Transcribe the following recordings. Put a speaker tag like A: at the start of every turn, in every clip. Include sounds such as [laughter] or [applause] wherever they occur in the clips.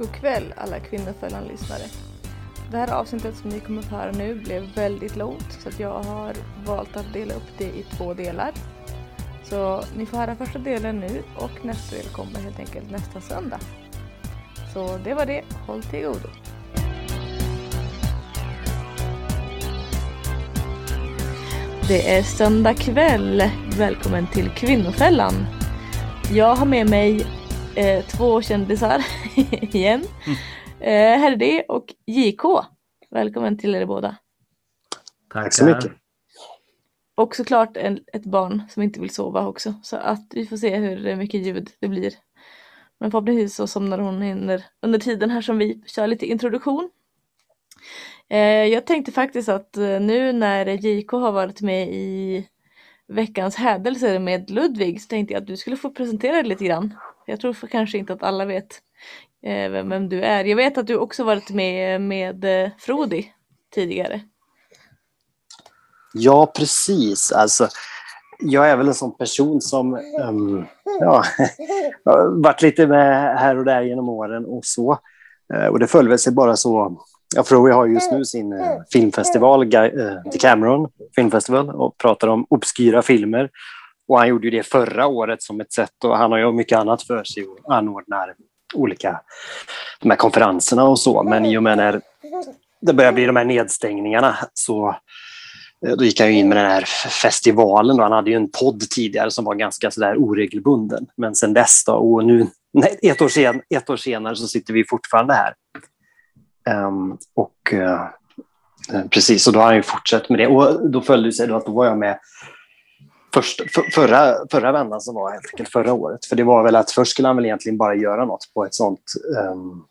A: God kväll alla Kvinnofällan-lyssnare. Det här avsnittet som ni kommer att höra nu blev väldigt långt så att jag har valt att dela upp det i två delar. Så ni får höra första delen nu och nästa del kommer helt enkelt nästa söndag. Så det var det, håll till godo. Det är söndag kväll. Välkommen till Kvinnofällan. Jag har med mig eh, två kändisar [laughs] igen. Mm. Eh, Herdi och JK. Välkommen till er båda.
B: Tack så mycket.
A: Och såklart en, ett barn som inte vill sova också. Så att vi får se hur mycket ljud det blir. Men förhoppningsvis så somnar hon hinner under tiden här som vi kör lite introduktion. Eh, jag tänkte faktiskt att eh, nu när JK har varit med i veckans hädelser med Ludvig så tänkte jag att du skulle få presentera dig lite grann. Jag tror kanske inte att alla vet Eh, vem, vem, du är. Jag vet att du också varit med med eh, Frodi tidigare.
B: Ja, precis. Alltså, jag är väl en sån person som um, ja, [laughs] varit lite med här och där genom åren och så. Uh, och det föll väl sig bara så. Ja, Frodi har just nu sin uh, filmfestival, uh, The Cameron Filmfestival och pratar om obskyra filmer. Och han gjorde ju det förra året som ett sätt och han har ju mycket annat för sig och anordnar olika de här konferenserna och så. Men i och med när det börjar bli de här nedstängningarna så eh, då gick han in med den här festivalen. Då. Han hade ju en podd tidigare som var ganska sådär oregelbunden. Men sen dess då, och nu [laughs] nej, ett, år sen, ett år senare så sitter vi fortfarande här. Um, och uh, precis, och då har han ju fortsatt med det. Och då följde det sig då att då var jag med först, för, förra, förra vändan som var helt enkelt förra året. För det var väl att först skulle han väl egentligen bara göra något på ett sånt um,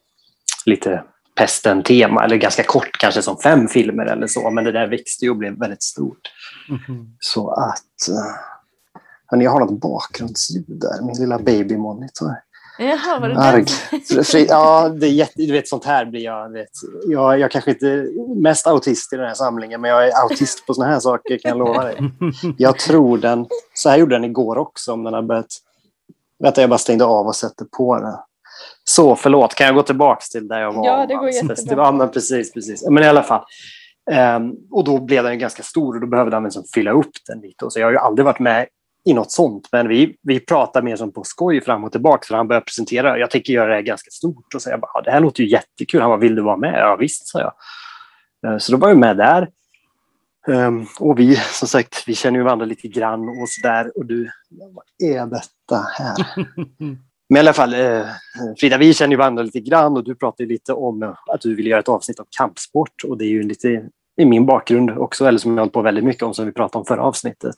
B: lite pesten-tema, eller ganska kort, kanske som fem filmer eller så, men det där växte ju och blev väldigt stort. Mm -hmm. Så att... Uh, jag har något bakgrundsljud där, min lilla babymonitor.
A: Jaha, var det Arg.
B: ja, det är jätte, du vet sånt här blir jag. Vet, jag. Jag kanske inte är mest autist i den här samlingen, men jag är autist på såna här saker kan jag lova dig. Jag tror den, så här gjorde den igår också om den har börjat. Vänta, jag bara stängde av och sätter på den. Så, förlåt, kan jag gå tillbaka till där jag var?
A: Ja, det går jättebra.
B: Ja, men precis, precis. Men i alla fall. Um, och då blev den ganska stor och då behövde han liksom fylla upp den lite. Och så jag har ju aldrig varit med i något sånt. Men vi, vi pratar mer som på skoj fram och tillbaka. För han började presentera. Jag tänker göra det ganska stort. Och så jag bara, det här låter ju jättekul. Han bara, vill du vara med? Ja visst, sa jag. Eh, så då var jag med där. Um, och vi, som sagt, vi känner ju varandra lite grann och sådär. Och du, vad är detta här? [laughs] Men i alla fall, eh, Frida, vi känner ju varandra lite grann och du pratade lite om att du vill göra ett avsnitt om kampsport. Och det är ju lite i min bakgrund också, eller som jag har hållit på väldigt mycket om, som vi pratade om förra avsnittet.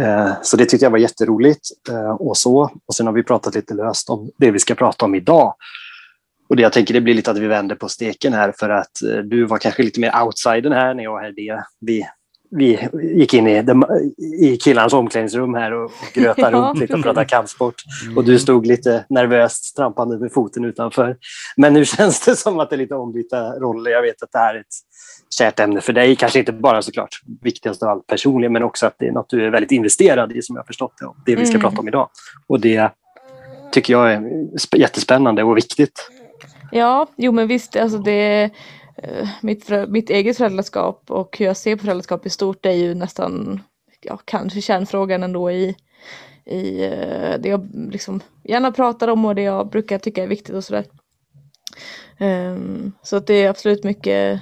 B: Eh, så det tyckte jag var jätteroligt. Eh, och så. Och sen har vi pratat lite löst om det vi ska prata om idag. Och det jag tänker det blir lite att vi vänder på steken här för att eh, du var kanske lite mer outsidern här när jag är det. Vi, vi gick in i, i killarnas omklädningsrum här och grötade [laughs] runt lite och pratade kampsport. Och du stod lite nervöst trampande med foten utanför. Men nu [laughs] känns det som att det är lite ombytta roller. Jag vet att det här är ett kärt ämne för dig. Kanske inte bara såklart viktigast av allt personligen, men också att det är något du är väldigt investerad i som jag förstått det. Det vi ska mm. prata om idag. Och det tycker jag är jättespännande och viktigt.
A: Ja, jo men visst, alltså det Eh, mitt, mitt eget föräldraskap och hur jag ser på föräldraskap i stort är ju nästan ja, kanske kärnfrågan ändå i, i eh, det jag liksom gärna pratar om och det jag brukar tycka är viktigt och sådär. Um, så att det är absolut mycket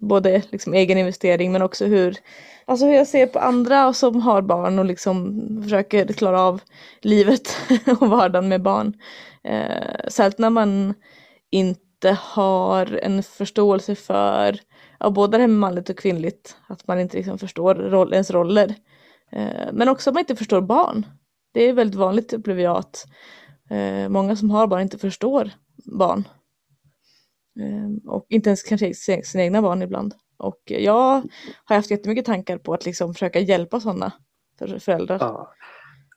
A: både liksom egen investering men också hur, alltså hur jag ser på andra som har barn och liksom försöker klara av livet [laughs] och vardagen med barn. Uh, särskilt när man inte har en förståelse för ja, både det här med manligt och kvinnligt, att man inte liksom förstår roll, ens roller. Eh, men också att man inte förstår barn. Det är väldigt vanligt upplever jag att eh, många som har barn inte förstår barn. Eh, och inte ens kanske sina egna barn ibland. Och jag har haft jättemycket tankar på att liksom försöka hjälpa sådana föräldrar.
B: Ja.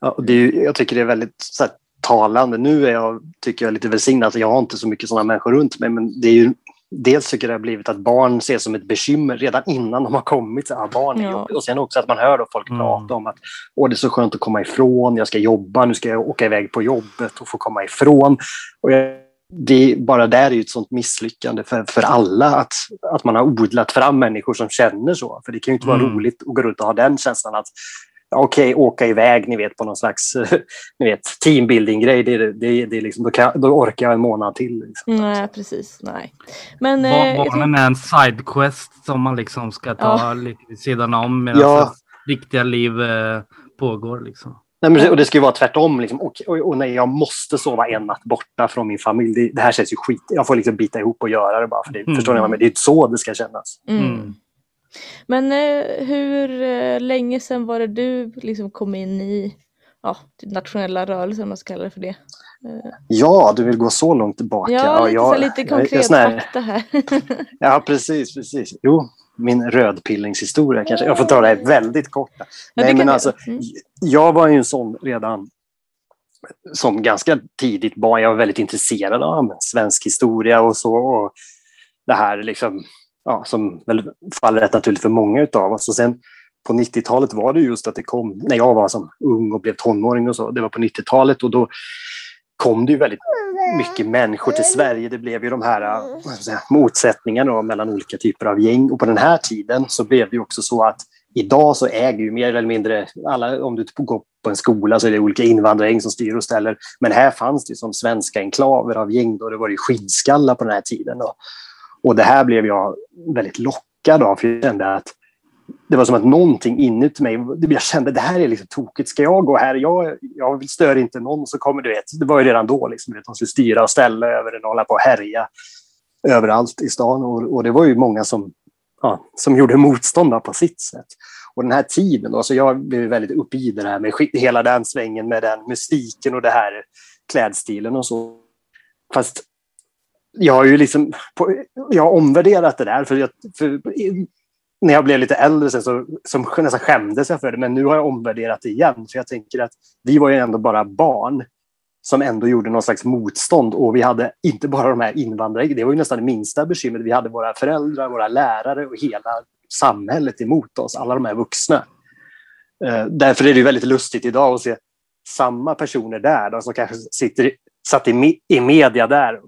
B: Ja, och det är, jag tycker det är väldigt så här, talande. Nu är jag, tycker jag, lite välsignad. Alltså, jag har inte så mycket sådana människor runt mig, men det är ju Dels tycker jag det har blivit att barn ses som ett bekymmer redan innan de har kommit. Så, ah, barn är ja. Och sen också att man hör då folk mm. prata om att Åh, det är så skönt att komma ifrån, jag ska jobba, nu ska jag åka iväg på jobbet och få komma ifrån. Och jag det, bara där är ju ett sånt misslyckande för, för alla att, att man har odlat fram människor som känner så. För det kan ju inte vara
C: Mm.
B: roligt att gå runt och ha den känslan att okej, åka iväg, ni vet, på någon slags [laughs] ni vet, teambuilding-grej. Det, det, det, det är liksom, då, kan, då orkar jag en månad till. Liksom.
A: Nej, precis. Nej. Men eh,
C: Barnen är en sidequest som man liksom ska ta
A: Ja.
C: lite vid sidan om medan
B: Ja.
C: riktiga liv eh, pågår. Liksom.
B: Nej, men, och det ska ju vara tvärtom. Liksom. Och, och, och nej, jag måste sova en natt borta från min familj. Det, det här känns ju skit. Jag får liksom bita ihop och göra det bara. För det,
C: Mm.
B: Förstår ni vad jag menar? Det är inte så det ska kännas.
A: mm. Men eh, hur eh, länge sedan var det du liksom kom in i ja, den nationella rörelsen, om man ska kalla det för det? Eh,
B: Ja, du vill gå så långt tillbaka.
A: Ja, lite,
B: jag-
A: lite
B: jag- jag
A: konkret
B: sån här-
A: fakta här. [laughs]
B: Ja, precis, precis. Jo, min rödpillningshistoria kanske. Jag får ta det här väldigt kort.
A: Ja,
B: Nej, men alltså.
A: Mm.
B: jag var ju en sån redan som ganska tidigt barn. Jag var väldigt intresserad av svensk historia och så. Och det här liksom, ja, som väl faller rätt naturligt för många av oss. Och sen på 90-talet var det just att det kom, när jag var som ung och blev tonåring och så, det var på 90-talet och då kom det ju väldigt mycket människor till Sverige. Det blev ju de här eh, säga, motsättningarna mellan olika typer av gäng. Och på den här tiden så blev det ju också så att idag så äger ju mer eller mindre alla, om du går på en skola så är det olika invandrargäng som styr och ställer. Men här fanns det ju som svenska enklaver av gäng då. Det var ju skinnskallar på den här tiden. Då. Och det här blev jag väldigt lockad av för jag kände att det var som att någonting inuti mig, jag kände det här är liksom tokigt. Ska jag gå här? Jag, jag stör inte någon så kommer du vet, det var ju redan då liksom, vet, de skulle styra och ställa över den och hålla på och härja överallt i stan. Och, och det var ju många som, ja, som gjorde motstånd på sitt sätt. Och den här tiden då, så jag blev väldigt uppe i det här med hela den svängen med den mystiken och det här klädstilen och så. Fast jag har ju liksom, på, jag har omvärderat det där för, jag, för när jag blev lite äldre sen så som nästan skämdes jag för det, men nu har jag omvärderat det igen. För jag tänker att vi var ju ändå bara barn som ändå gjorde någon slags motstånd och vi hade inte bara de här invandrare, det var ju nästan det minsta bekymret. Vi hade våra föräldrar, våra lärare och hela samhället emot oss, alla de här vuxna. Eh, därför är det väldigt lustigt idag att se samma personer där då, som kanske sitter, satt i, i media där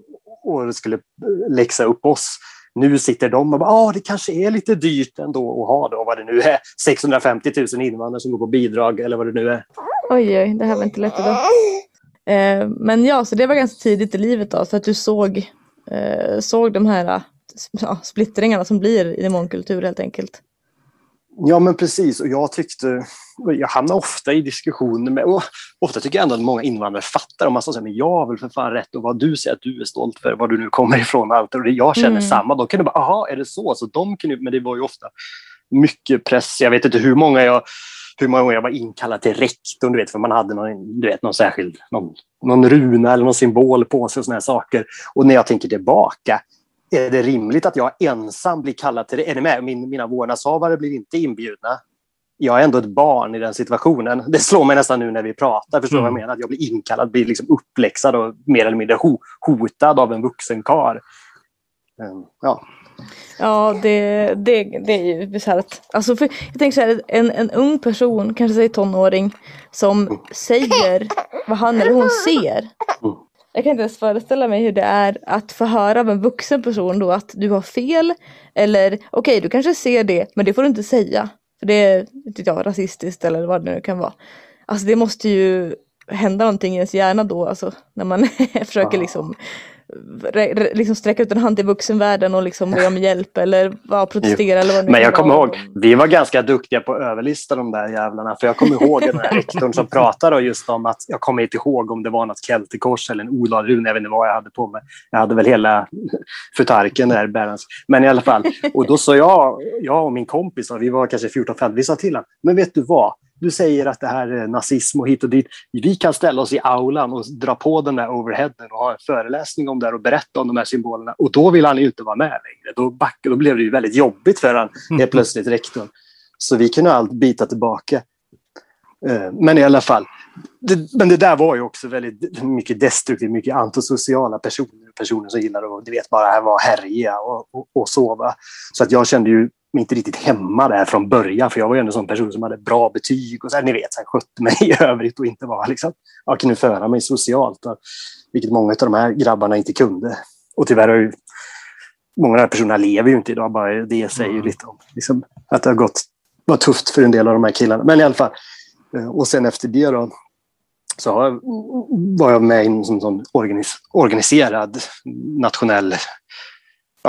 B: och skulle eh, läxa upp oss. Nu sitter de och bara, ah, det kanske är lite dyrt ändå att ha då, vad det nu är, 650 000 invandrare som går på bidrag eller vad det nu är.
A: Oj, oj, det här var inte lätt idag. Eh, men ja, så det var ganska tidigt i livet då, så att du såg, eh, såg de här ja, splittringarna som blir i mångkultur helt enkelt.
B: Ja, men precis. Och jag tyckte... Jag hamnar ofta i diskussioner med... Och ofta tycker jag ändå att många invandrare fattar. Om man säger men jag har väl för fan rätt och vad du säger att du är stolt för, var du nu kommer ifrån. och Allt. Och jag känner
A: Mm.
B: samma. Då kan du bara, aha, är det så? så de ju, men det var ju ofta mycket press. Jag vet inte hur många jag hur många gånger jag var inkallad till rektorn, du vet, för man hade någon, du vet, någon särskild någon, någon runa eller någon symbol på sig och såna här saker. Och när jag tänker tillbaka, är det rimligt att jag ensam blir kallad till det? Är ni med? Min, mina vårdnadshavare blir inte inbjudna. Jag är ändå ett barn i den situationen. Det slår mig nästan nu när vi pratar. Förstår du
C: Mm.
B: vad jag menar? Att jag blir inkallad, blir liksom uppläxad och mer eller mindre ho hotad av en vuxen karl. Um, ja.
A: Ja, det, det, det är ju bisarrt. Alltså för, jag tänker så här, en, en ung person, kanske säger tonåring, som säger vad han eller hon ser.
B: Mm.
A: Jag kan inte ens föreställa mig hur det är att få höra av en vuxen person då att du har fel. Eller okej, du kanske ser det, men det får du inte säga. För det är inte jag, rasistiskt eller vad det nu kan vara. Alltså det måste ju hända någonting i ens hjärna då, alltså när man [laughs] försöker liksom liksom sträcka ut en hand till vuxenvärlden och liksom be om [laughs] hjälp eller bara protestera eller vad det
B: Men jag kommer ihåg, vi var ganska duktiga på att överlista de där jävlarna. För jag kommer ihåg den här [laughs] rektorn som pratade just om att, jag kommer inte ihåg om det var något keltikors eller en odalruna, jag vet inte vad jag hade på mig. Jag hade väl hela [laughs] futarken där, bärans. Men i alla fall. Och då sa jag, jag och min kompis, vi var kanske 14-15, vi sa till honom, men vet du vad? Du säger att det här är nazism och hit och dit. Vi kan ställa oss i aulan och dra på den där overheaden och ha en föreläsning om det här och berätta om de här symbolerna. Och då vill han ju inte vara med längre. Då, back, då blev det ju väldigt jobbigt för han helt plötsligt, rektorn. Så vi kunde allt bita tillbaka. Eh, Men i alla fall. Det, men det där var ju också väldigt mycket destruktivt, mycket antisociala personer. Personer som gillar att du vet, bara vara härjiga och, och, och sova. Så att jag kände ju inte riktigt hemma där från början. För jag var ju en sån person som hade bra betyg och så här, ni vet, så här, skötte [laughs] mig i övrigt och inte var liksom, jag kunde föra mig socialt. Och, vilket många av de här grabbarna inte kunde. Och tyvärr har ju många av de här personerna lever ju inte idag. Bara det säger ju
C: Mm.
B: lite om liksom, att det har gått var tufft för en del av de här killarna. Men i alla fall. eh, Och sen efter det då så var jag med i en sån, sån organis organiserad nationell,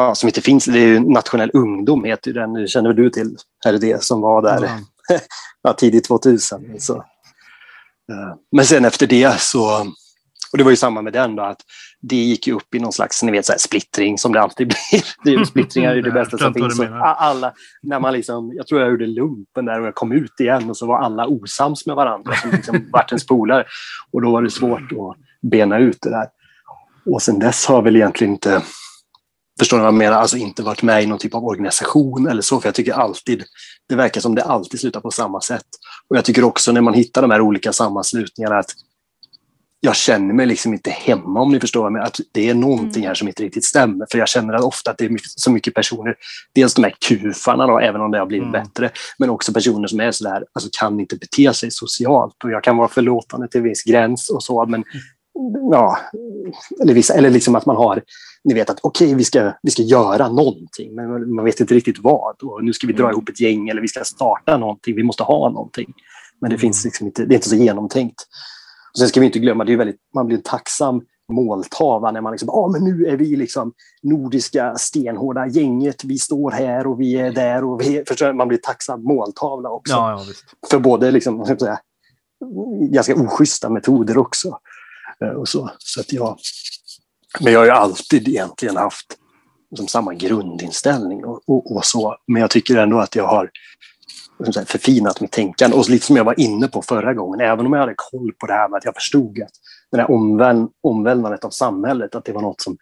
B: ja, som inte finns, det är ju Nationell ungdom heter den, känner väl du till, är det det som var där
C: Ja. [laughs]
B: ja, tidigt 2000. Så. Eh, Men sen efter det så, och det var ju samma med den då, att det gick ju upp i någon slags ni vet, så här, splittring som det alltid [laughs] blir. Det är splittringar är det bästa som finns. Alla, när man liksom, jag tror jag gjorde lumpen där och jag kom ut igen och så var alla osams med varandra som liksom [laughs] vart ens polare. Och då var det svårt att bena ut det där. Och sen dess har väl egentligen inte, förstår ni vad jag menar, alltså inte varit med i någon typ av organisation eller så, för jag tycker alltid, det verkar som det alltid slutar på samma sätt. Och jag tycker också när man hittar de här olika sammanslutningarna att jag känner mig liksom inte hemma om ni förstår vad jag menar. Att det är någonting här som inte riktigt stämmer. För jag känner att ofta att det är så mycket personer, dels de här kufarna då, även om det har blivit
C: Mm.
B: bättre, men också personer som är sådär, alltså kan inte bete sig socialt. Och jag kan vara förlåtande till viss gräns och så, men ja, eller, vissa, eller liksom att man har, ni vet att okej, vi, ska, vi ska göra någonting, men man- vet inte riktigt vad. Och nu ska vi dra
A: Mm.
B: ihop ett gäng eller vi ska starta någonting, vi måste ha någonting. Men det finns liksom inte, det är inte så genomtänkt. Och sen ska vi inte glömma, det är väldigt, man blir tacksam måltavla när man liksom, ah, men nu är vi liksom nordiska stenhårda gänget, vi står här och vi är där och vi förstår man blir tacksam måltavla också.
C: Ja, ja.
B: För både liksom, säga, ganska oschyssta metoder också. Eh, och så. Så att jag, men jag har ju alltid egentligen haft liksom samma grundinställning och, och, och så. Men jag tycker ändå att jag har liksom förfinat mitt tänkande. Och lite som jag var inne på förra gången, även om jag hade koll på det här med att jag förstod att det här omvälvandet av samhället, att det var något som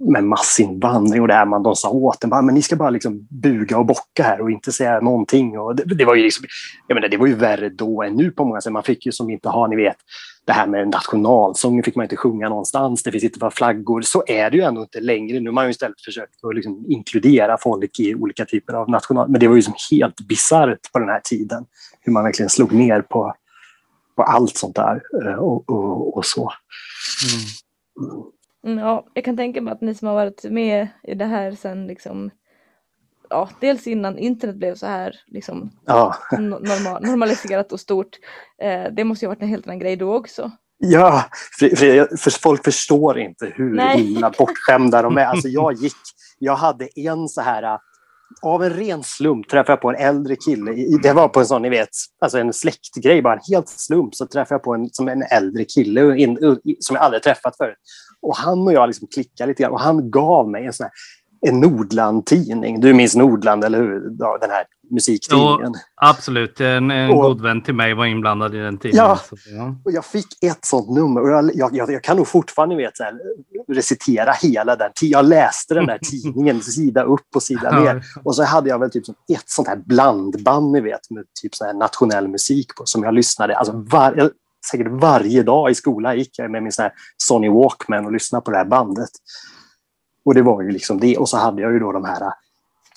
B: med massinvandring och det här man de sa åt en, men ni ska bara liksom buga och bocka här och inte säga någonting. Och det, det var ju liksom, jag menar, det var ju värre då än nu på många sätt. Man fick ju som inte ha, ni vet, det här med nationalsången fick man inte sjunga någonstans. Det finns inte bara flaggor. Så är det ju ändå inte längre. Nu har man ju istället försökt att liksom inkludera folk i olika typer av national... Men det var ju som helt bisarrt på den här tiden. Hur man verkligen slog ner på, på allt sånt där eh, och, och, och så.
C: Mm.
A: Mm, Ja, jag kan tänka mig att ni som har varit med i det här sen liksom Ja, dels innan internet blev så här liksom
B: Ja,
A: no- normal, normaliserat och stort. Eh, det måste ju ha varit en helt annan grej då också.
B: Ja, för, för, för folk förstår inte hur
A: Nej.
B: himla bortskämda de är. Alltså jag [laughs] gick, jag hade en så här, av en ren slump träffade jag på en äldre kille. Det var på en sån, ni vet, alltså en släktgrej, bara en helt slump så träffade jag på en, som en äldre kille in, som jag aldrig träffat förut. Och han och jag liksom klickade lite grann och han gav mig en sån här en Nordland-tidning. Du minns Nordland, eller hur? Den här musiktidningen.
C: Absolut. En, en
B: Och-
C: god vän till mig var inblandad i den tidningen.
B: Ja.
C: Så, ja.
B: Och jag fick ett sånt nummer och jag, jag, jag, jag kan nog fortfarande vet, så här, recitera hela den. Jag läste den där [laughs] tidningen sida upp och sida ner. Och så hade jag väl typ ett sånt här blandband ni vet, med typ sån här nationell musik på som jag lyssnade. Alltså var, säkert varje dag i skolan gick jag med min sån här Sony Walkman och lyssnade på det här bandet. Och det var ju liksom det. Och så hade jag ju då de här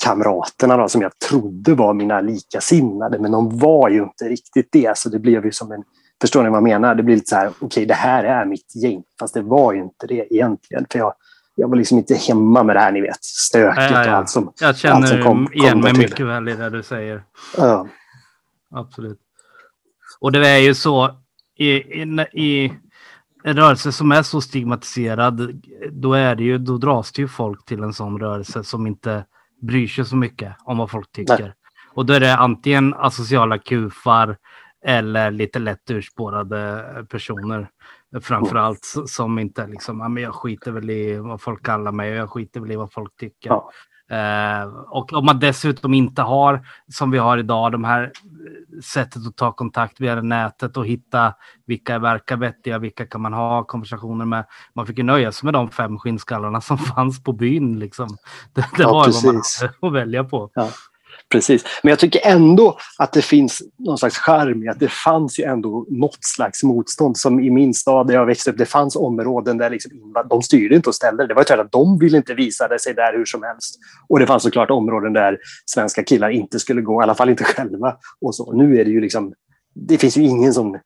B: kamraterna då, som jag trodde var mina likasinnade, men de var ju inte riktigt det. Så det blev ju som en Förstår ni vad jag menar? Det blir lite så här, okej okay, det här är mitt gäng. Fast det var ju inte det egentligen. För jag, jag var liksom inte hemma med det här, ni vet, stöket
C: Ja, ja, ja.
B: och allt som...
C: Jag
B: allt
C: känner
B: som kom- kom
C: igen mig mycket väl i det du säger.
B: Ja,
C: Absolut. Och det är ju så i, i, i en rörelse som är så stigmatiserad, då, är det ju, då dras det ju folk till en sån rörelse som inte bryr sig så mycket om vad folk tycker.
B: Nej.
C: Och då är det antingen asociala kufar eller lite lätt urspårade personer. Framförallt s- som inte liksom, ja, men jag skiter väl i vad folk kallar mig och jag skiter väl i vad folk tycker.
B: Ja.
C: Eh, och om man dessutom inte har, som vi har idag, de här eh, sättet att ta kontakt via nätet och hitta vilka verkar vettiga, vilka kan man ha konversationer med. Man fick ju nöja sig med de fem skinnskallarna som [laughs] fanns på byn. Liksom. Det, det
B: Ja,
C: var ju vad man
B: precis.
C: hade att välja på.
B: Precis, men jag tycker ändå att det finns någon slags charm i att det fanns ju ändå något slags motstånd som i min stad där jag växte upp, det fanns områden där liksom, de styrde inte och ställde. Det var ju att de ville inte visa sig där hur som helst. Och det fanns såklart områden där svenska killar inte skulle gå, i alla fall inte själva. Och så. Nu är det ju liksom, det finns ju ingen som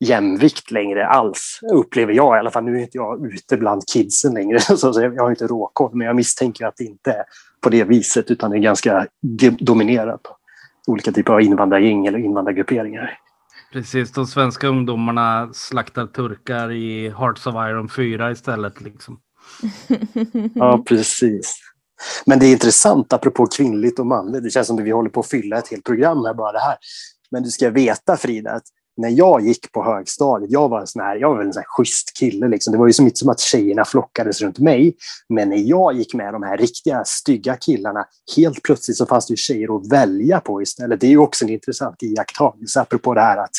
B: jämvikt längre alls, upplever jag i alla fall. Nu är inte jag ute bland kidsen längre, [laughs] så jag har inte råkoll, men jag misstänker att det inte är på det viset, utan det är ganska dominerat av olika typer av invandrargäng eller invandrargrupperingar.
C: Precis, de svenska ungdomarna slaktar turkar i Hearts of Iron 4 istället. Liksom. [laughs]
B: ja, precis. Men det är intressant, apropå kvinnligt och manligt, det känns som att vi håller på att fylla ett helt program här bara det här. Men du ska veta Frida, att när jag gick på högstadiet, jag var en sån här, jag var en sån här schysst kille. Liksom. Det var ju som inte som att tjejerna flockades runt mig. Men när jag gick med de här riktiga stygga killarna, helt plötsligt så fanns det ju tjejer att välja på istället. Det är ju också en intressant iakttagelse, apropå det här att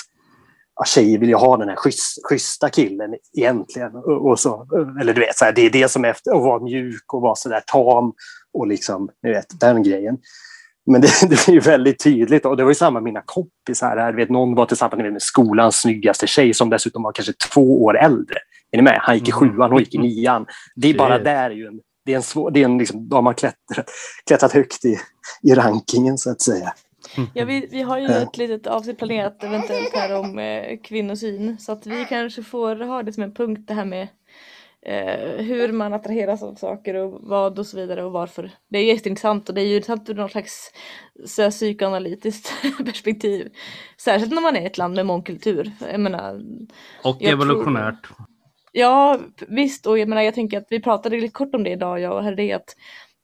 B: ja, tjejer vill ju ha den här schysst, schyssta killen egentligen. Och, och så, eller du vet, så här, det är det som är efter, att vara mjuk och vara sådär tam och liksom, ni vet, den grejen. Men det, [laughs] det blir väldigt tydligt och det var ju samma med mina kompisar. Här. Vet, någon var tillsammans med skolans snyggaste tjej som dessutom var kanske två år äldre. Är ni med? Han gick i mm. sjuan, hon gick i nian. Det är bara där ju en, det är en svår, det är en liksom, de har klättrat, klättrat högt i, i rankingen så att säga.
A: Ja, vi, vi har ju ett litet avsnitt planerat eventuellt här om eh, kvinnosyn så att vi kanske får ha det som en punkt det här med eh, hur man attraheras av saker och vad och så vidare och varför. Det är jätteintressant och det är ju intressant ur någon slags så, psykoanalytiskt [laughs] perspektiv. Särskilt när man är ett land med mångkultur. Jag menar,
C: och jag evolutionärt. Tror,
A: ja visst och jag menar jag tänker att vi pratade lite kort om det idag jag och herre att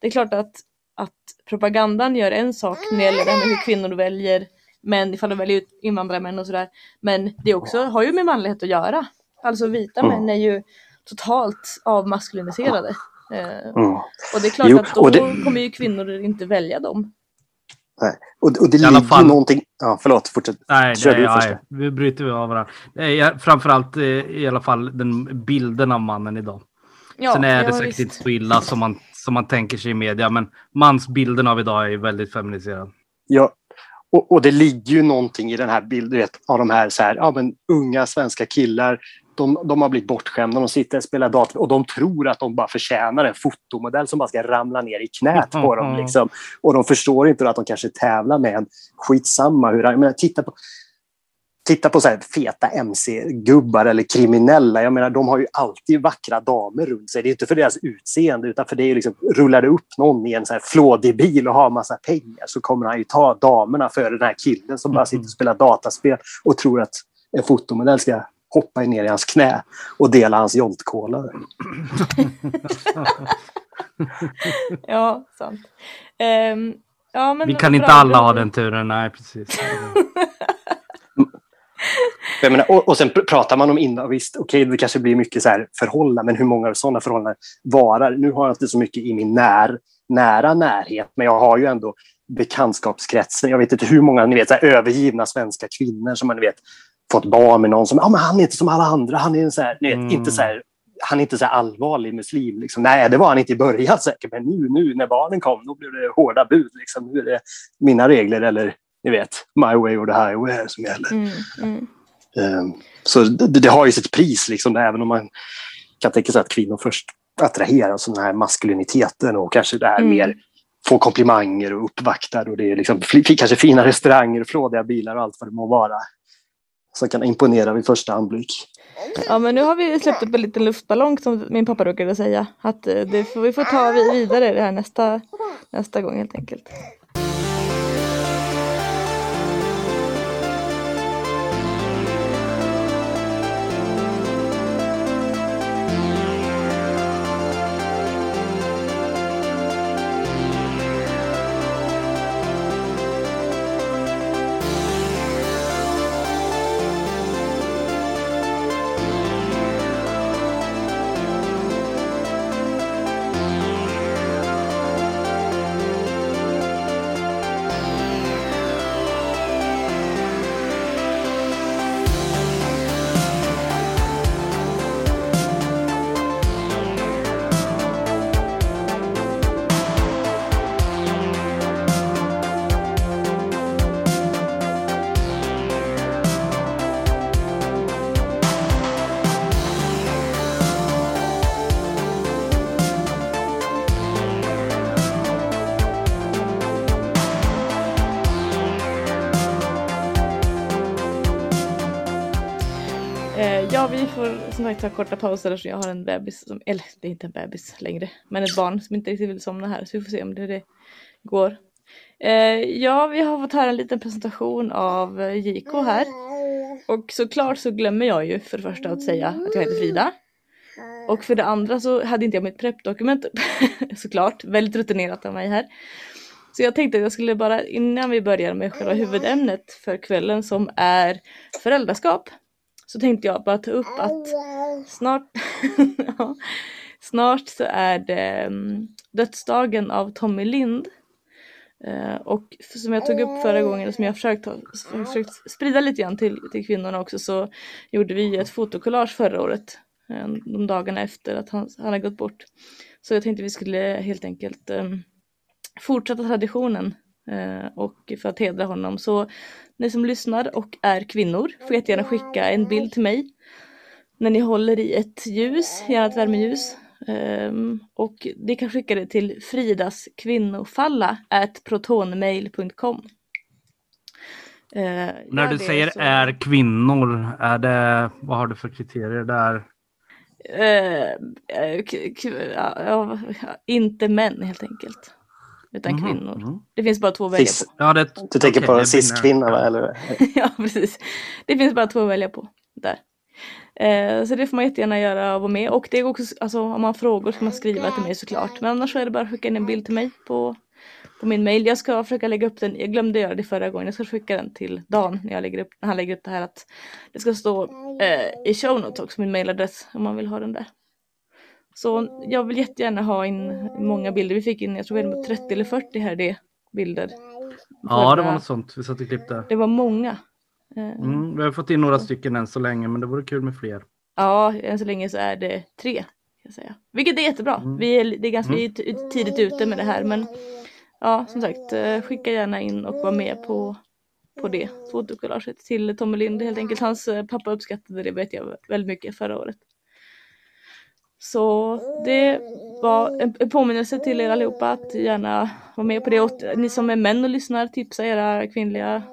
A: det är klart att, att propagandan gör en sak när det gäller det här med hur kvinnor väljer män ifall de väljer ut invandrarmän och sådär. Men det också har ju med manlighet att göra. Alltså vita män är ju totalt avmaskuliniserade. Mm. Och det är klart jo, att då det... kommer ju kvinnor inte välja dem.
B: Nej. Och, och det ligger fall... någonting... Ja, förlåt, fortsätt.
C: Nej, Kör nej, du först. Nej, vi bryter av varandra. Nej, framförallt eh, i alla fall den bilden av mannen idag. Ja, Sen är det säkert visst. inte så illa som man, som man tänker sig i media, men mansbilden av idag är väldigt feminiserad.
B: Ja, och, och, det ligger ju någonting i den här bilden vet, av de här, så här ja, men unga svenska killar de, de har blivit bortskämda, de sitter och spelar dator och de tror att de bara förtjänar en fotomodell som bara ska ramla ner i knät på dem. Liksom. Och de förstår inte att de kanske tävlar med en. Skitsamma hur... Jag menar, titta på, titta på så här feta mc-gubbar eller kriminella. Jag menar, de har ju alltid vackra damer runt sig. Det är inte för deras utseende utan för det är liksom, rullar det upp någon i en så här flådig bil och har massa pengar så kommer han ju ta damerna före den här killen som bara sitter och spelar dataspel och tror att en fotomodell ska hoppa ner i hans knä och dela hans joltkola. [laughs]
A: ja, sant. Um, ja, men
C: Vi kan inte alla ha den turen, nej precis.
B: Menar, och, och sen pratar man om innan, visst, okej, okay, det kanske blir mycket så här förhållanden, men hur många av sådana förhållanden varar? Nu har jag inte så mycket i min när, nära närhet, men jag har ju ändå bekantskapskretsen. Jag vet inte hur många ni vet, så här, övergivna svenska kvinnor som man vet fått barn med någon som ja, men han är inte som alla andra. Han är, så här, vet, mm. inte så här, han är inte så allvarlig muslim. Liksom. Nej, det var han inte i början säkert, men nu, nu när barnen kom, då blev det hårda bud. Liksom. Nu är det mina regler eller ni vet, my way or the highway som gäller. Mm, mm. Um, så det, det, har ju sitt pris, liksom, även om man kan tänka sig att kvinnor först attraheras av den här maskuliniteten och kanske det här mm. mer få komplimanger och uppvaktad och det är liksom, kanske fina restauranger, flådiga bilar och allt vad det må vara som kan imponera vid första anblick.
A: Ja men nu har vi släppt upp en liten luftballong som min pappa brukade säga. Att eh, det får, vi får ta vidare det här nästa, nästa gång helt enkelt. Som sagt ta korta pauser eftersom jag har en bebis, som, eller det är inte en bebis längre, men ett barn som inte riktigt vill somna här så vi får se om det, det går. Eh, ja, vi har fått höra en liten presentation av eh, JK här. Och såklart så glömmer jag ju för det första att säga att jag heter Frida. Och för det andra så hade inte jag mitt preppdokument [laughs] såklart, väldigt rutinerat av mig här. Så jag tänkte att jag skulle bara innan vi börjar med själva huvudämnet för kvällen som är föräldraskap. Så tänkte jag bara ta upp att snart, [laughs] ja, snart så är det mm, dödsdagen av Tommy Lind. Eh, och som jag tog upp förra gången och som jag försökt, försökt sprida lite grann till, till kvinnorna också så gjorde vi ett fotokollage förra året. Eh, de dagarna efter att han, han har gått bort. Så jag tänkte vi skulle helt enkelt um, fortsätta traditionen uh, och för att hedra honom. Så ni som lyssnar och är kvinnor får jättegärna skicka en bild till mig när ni håller i ett ljus, gärna ett värmeljus. Um, och ni kan skicka det till fridaskvinnofalla protonmail.com.
C: Uh, när du säger så... är kvinnor, är det, vad har du för kriterier där?
A: Uh, uh, inte män helt enkelt utan mm. kvinnor. Mm. Det finns bara två att välja på.
B: Ja, det, du tänker okay, på cis-kvinna eller? [laughs]
A: ja, precis. Det finns bara två att välja på där. Eh, så det får man jättegärna göra och vara med. Och det är också, alltså, om man har frågor ska man skriva till mig såklart. Men annars så är det bara att skicka in en bild till mig på, på min mail. Jag ska försöka lägga upp den, jag glömde göra det förra gången. Jag ska skicka den till Dan när, jag lägger upp, när han lägger upp det här. Att det ska stå eh, i show notes också, min mailadress om man vill ha den där. Så jag vill jättegärna ha in många bilder. Vi fick in, jag tror det var 30 eller 40 här det bilder.
C: Ja, det var något sånt. Vi satt och klippte.
A: Det var många.
C: Eh, mm, vi har fått in några stycken än så länge, men det vore kul med fler.
A: Ja, än så länge så är det tre. Kan jag säga. Vilket är jättebra. Mm. Vi är, det är ganska mm. tidigt ute med det här, men ja, som sagt, eh, skicka gärna in och var med på, på det fotokollaget till Tommy Lind helt enkelt. Hans eh, pappa uppskattade det vet jag väldigt mycket förra året. Så det var en påminnelse till er allihopa att gärna vara med på det. Och ni som är män och lyssnar, tipsa era kvinnliga,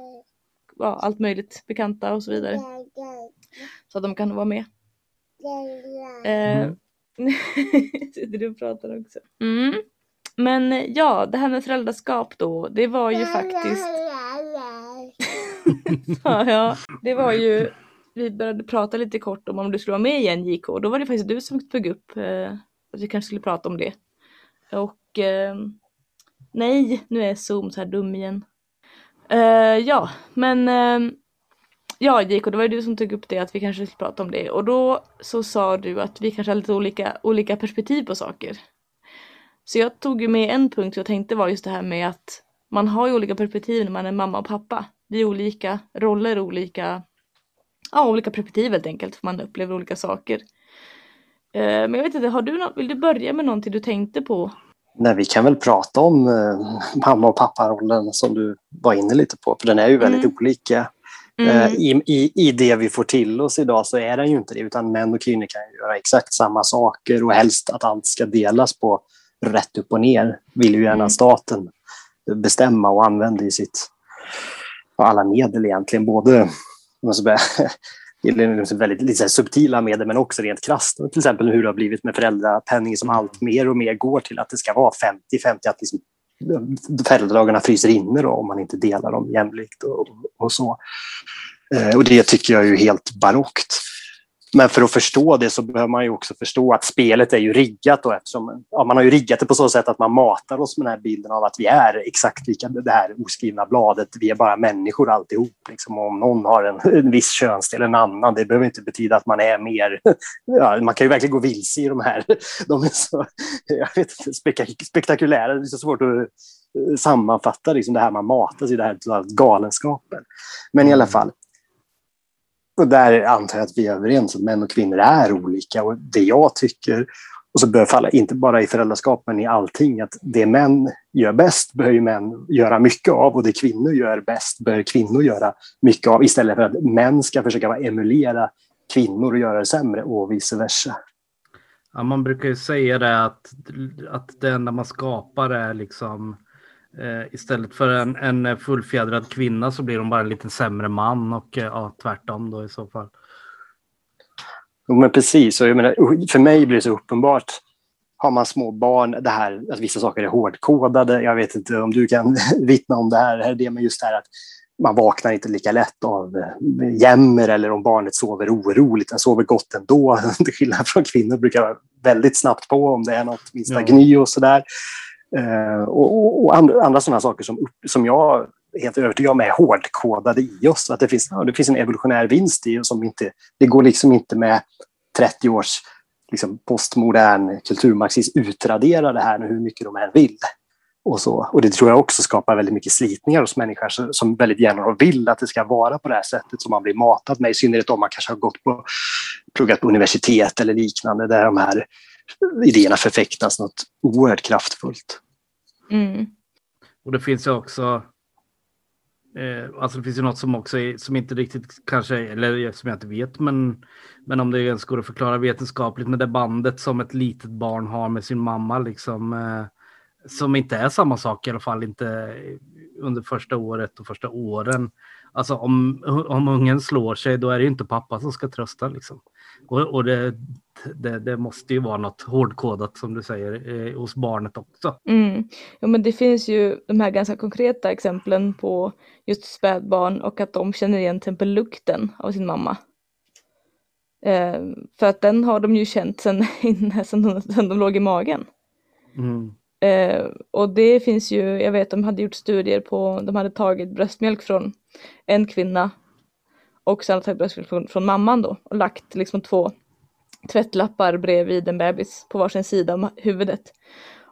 A: ja, allt möjligt, bekanta och så vidare. Så att de kan vara med. Mm. [laughs] Sitter du och pratar också? Mm. Men ja, det här med föräldraskap då, det var ju faktiskt... [laughs] ja, ja, det var ju vi började prata lite kort om om du skulle vara med igen JK. Då var det faktiskt du som tog upp eh, att vi kanske skulle prata om det. Och eh, nej, nu är Zoom så här dum igen. Eh, ja, men eh, ja JK, det var ju du som tog upp det att vi kanske skulle prata om det. Och då så sa du att vi kanske har lite olika, olika perspektiv på saker. Så jag tog ju med en punkt jag tänkte var just det här med att man har ju olika perspektiv när man är mamma och pappa. Vi är olika roller, olika ja, olika perspektiv helt enkelt, för man upplever olika saker. Eh, men jag vet inte, har du något, vill du börja med någonting du tänkte på?
B: Nej, vi kan väl prata om eh, mamma och papparollen som du var inne lite på, för den är ju väldigt mm. olika. Mm. Eh, I, i, I det vi får till oss idag så är den ju inte det, utan män och kvinnor kan göra exakt samma saker och helst att allt ska delas på rätt upp och ner vill ju gärna mm. staten bestämma och använda i sitt alla medel egentligen, både [laughs] Liksom väldigt lite subtila medel men också rent krasst. Till exempel hur det har blivit med föräldrapenning som allt mer och mer går till att det ska vara 50-50, att liksom eh, föräldradagarna fryser inne då, om man inte delar dem jämlikt och, och så. Eh, och det tycker jag är ju helt barockt. Men för att förstå det så behöver man ju också förstå att spelet är ju riggat då eftersom ja, man har ju riggat det på så sätt att man matar oss med den här bilden av att vi är exakt lika det här oskrivna bladet. Vi är bara människor alltihop. Liksom. Om någon har en, en viss könsdel en annan, det behöver inte betyda att man är mer... [laughs] Ja, man kan ju verkligen gå vilse i de här. [laughs] De är så jag vet spektakulära. Det är så svårt att eh, sammanfatta liksom det här man matas i, det här galenskapen. Men i alla fall, och där antar jag att vi är överens att män och kvinnor är olika. Och det jag tycker, och så bör falla, inte bara i föräldraskap men i allting, att det män gör bäst bör ju män göra mycket av och det kvinnor gör bäst bör kvinnor göra mycket av istället för att män ska försöka emulera kvinnor och göra det sämre och vice versa.
C: Ja, man brukar ju säga det att, att det enda man skapar är liksom Eh, istället för en, en fullfjädrad kvinna så blir hon bara en lite sämre man och eh, ja, tvärtom då i så fall.
B: men precis. Och jag menar, för mig blir det så uppenbart har man små barn, det här att vissa saker är hårdkodade. Jag vet inte om du kan [laughs] vittna om det här, det men just det här att man vaknar inte lika lätt av eh, jämmer eller om barnet sover oroligt. Den sover gott ändå. [laughs] Till skillnad från kvinnor brukar vara väldigt snabbt på om det är något minsta ja. gny och sådär. Eh, och, och, andra, andra sådana saker som, som jag är helt övertygad om är hårdkodade i oss. Att det finns, ja, det finns en evolutionär vinst i oss som inte, det går liksom inte med 30 års liksom, postmodern kulturmarxism utradera det här hur mycket de än vill. Och, så. och det tror jag också skapar väldigt mycket slitningar hos människor som väldigt gärna vill att det ska vara på det här sättet som man blir matad med, i synnerhet om man kanske har gått på, pluggat på universitet eller liknande, där de här idéerna förfäktas något oerhört kraftfullt.
A: Mm.
C: Och det finns ju också Eh, alltså det finns ju något som också är, som inte riktigt kanske, eller som jag inte vet, men, men om det ens går att förklara vetenskapligt med det bandet som ett litet barn har med sin mamma liksom. Eh, som inte är samma sak i alla fall inte under första året och första åren. Alltså om, om ungen slår sig då är det inte pappa som ska trösta liksom. Och, och det, det, det, måste ju vara något hårdkodat som du säger eh, hos barnet också.
A: Mm. Ja, men det finns ju de här ganska konkreta exemplen på just spädbarn och att de känner igen till exempel lukten av sin mamma. Eh, för att den har de ju känt [laughs] sedan, de, sedan de låg i magen.
C: Mm.
A: Eh, och det finns ju, jag vet de hade gjort studier på, de hade tagit bröstmjölk från en kvinna och sen tagit bröstmjölk från, från mamman då och lagt liksom två tvättlappar bredvid en bebis på varsin sida av huvudet.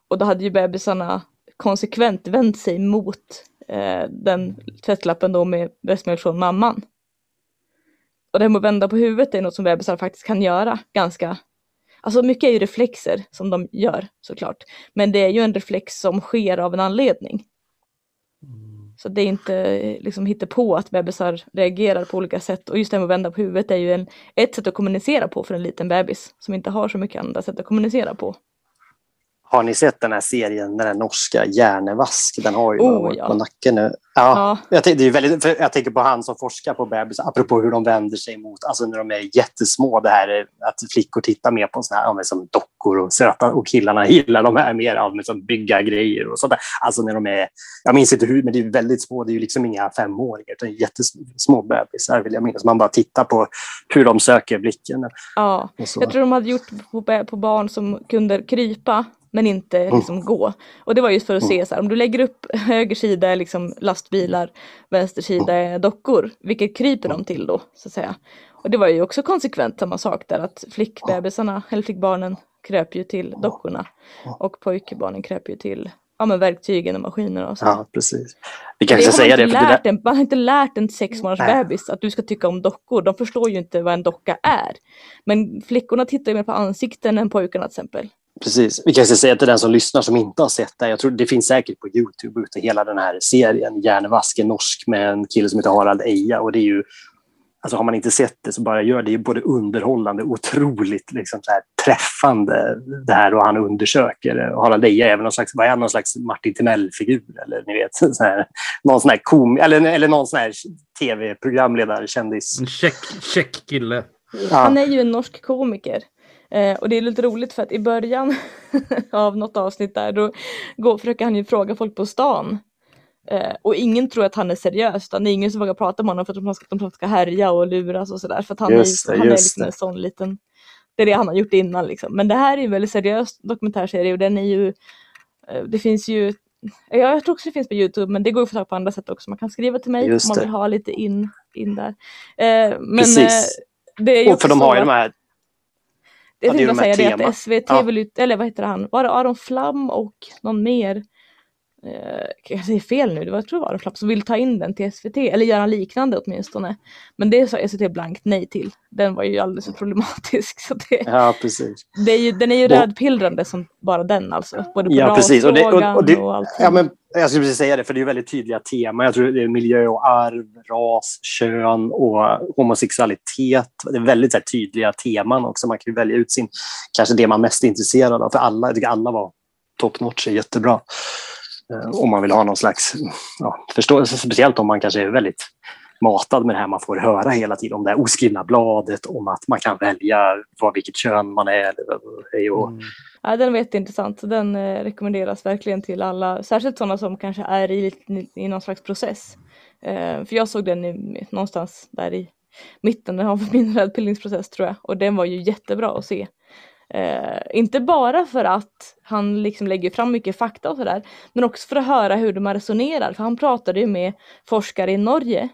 A: Och då hade ju bebisarna konsekvent vänt sig mot eh, den tvättlappen då med bröstmjölk från mamman. Och det här med att vända på huvudet är något som bebisar faktiskt kan göra ganska Alltså mycket är ju reflexer som de gör såklart. Men det är ju en reflex som sker av en anledning. Mm. Så det är inte eh, liksom på att bebisar reagerar på olika sätt och just det här med att vända på huvudet är ju en, ett sätt att kommunicera på för en liten bebis som inte har så mycket andra sätt att kommunicera på.
B: Har ni sett den här serien, den här norska Hjärnevask? Den har ju
A: oh, ja.
B: på nacken nu. Ja, ja. Jag, det är väldigt, jag tänker på han som forskar på bebisar, apropå hur de vänder sig mot, alltså när de är jättesmå, det här att flickor tittar mer på såna här, ja, som dockor och söta och killarna [laughs] gillar de här mer av som bygga grejer och sånt där. Alltså när de är, jag minns inte hur, men det är väldigt små, det är ju liksom inga femåringar utan jättesmå bebisar vill jag minnas. Man bara tittar på hur de söker blicken.
A: Ja, jag tror de hade gjort på, på barn som kunde krypa men inte mm. liksom gå. Och det var just för att se så här, om du lägger upp [laughs] höger sida liksom lastbilar, vänster sida är dockor, vilket kryper de till då så att säga. Och det var ju också konsekvent samma sak där att flickbebisarna, eller flickbarnen kröp ju till dockorna och pojkbarnen kröp ju till ja, men verktygen och maskinerna och så.
B: Ja, precis. Vi kanske ska säga det. För
A: det där... en, man har inte lärt en sex månaders bebis att du ska tycka om dockor. De förstår ju inte vad en docka är. Men flickorna tittar ju mer på ansikten än pojkarna till exempel.
B: Precis. Vi kan säga till den som lyssnar som inte har sett det. Jag tror det finns säkert på Youtube ute hela den här serien. Järnvask, norsk med en kille som heter Harald Eja. Och det är ju, alltså har man inte sett det så bara gör det. Det är både underhållande och otroligt liksom så här, träffande det här och han undersöker. Och Harald Eja är väl någon slags, vad är någon slags Martin Timell-figur eller ni vet, [laughs] så här, någon sån här kom, eller, eller någon sån här tv-programledare, kändis.
C: En check, check kille.
A: Ja. Han är ju en norsk komiker. Eh, och det är lite roligt för att i början [laughs] av något avsnitt där då går, försöker han ju fråga folk på stan. Eh, och ingen tror att han är seriös, utan det är ingen som vågar prata med honom för att de ska, de ska härja och luras och sådär. För att han just är, det, han är liksom en sån liten, det är det han har gjort innan liksom. Men det här är en väldigt seriös dokumentärserie och den är ju, eh, det finns ju Ja, jag tror också det finns på Youtube men det går att få tag på andra sätt också. Man kan skriva till mig om man vill ha lite in, in där. Eh, men eh, det är ju
B: och för de har ju de här
A: jag tänkte de säga det att SVT ja. vill ut, eller vad heter han, var det Aron Flam och någon mer? Eh, [laughs] jag säger fel nu, det var, jag tror det var Aron Flam som vill ta in den till SVT, eller göra en liknande åtminstone. Men det sa SVT blankt nej till. Den var ju alldeles för problematisk. [laughs] Så det,
B: ja, precis.
A: Det är ju, den är ju rödpillrande som bara den alltså. Både på
B: ja, precis. Och det, och, och, det, och allt. Ja, men jag skulle precis säga det, för det är väldigt tydliga teman. Jag tror det är miljö och arv, ras, kön och homosexualitet. Det är väldigt här, tydliga teman också. Man kan välja ut sin, kanske det man är mest intresserad av. För alla, jag tycker alla var top notch, är jättebra. Eh, om man vill ha någon slags ja, förståelse, speciellt om man kanske är väldigt matad med det här man får höra hela tiden om det här oskrivna bladet, om att man kan välja vad, vilket kön man är. Och... Mm.
A: Ja, den var jätteintressant. Den eh, rekommenderas verkligen till alla, särskilt sådana som kanske är i, i någon slags process. Eh, för jag såg den i, någonstans där i mitten av min [laughs] utbildningsprocess tror jag och den var ju jättebra att se. Eh, inte bara för att han liksom lägger fram mycket fakta och sådär, men också för att höra hur de resonerar. För han pratade ju med forskare i Norge.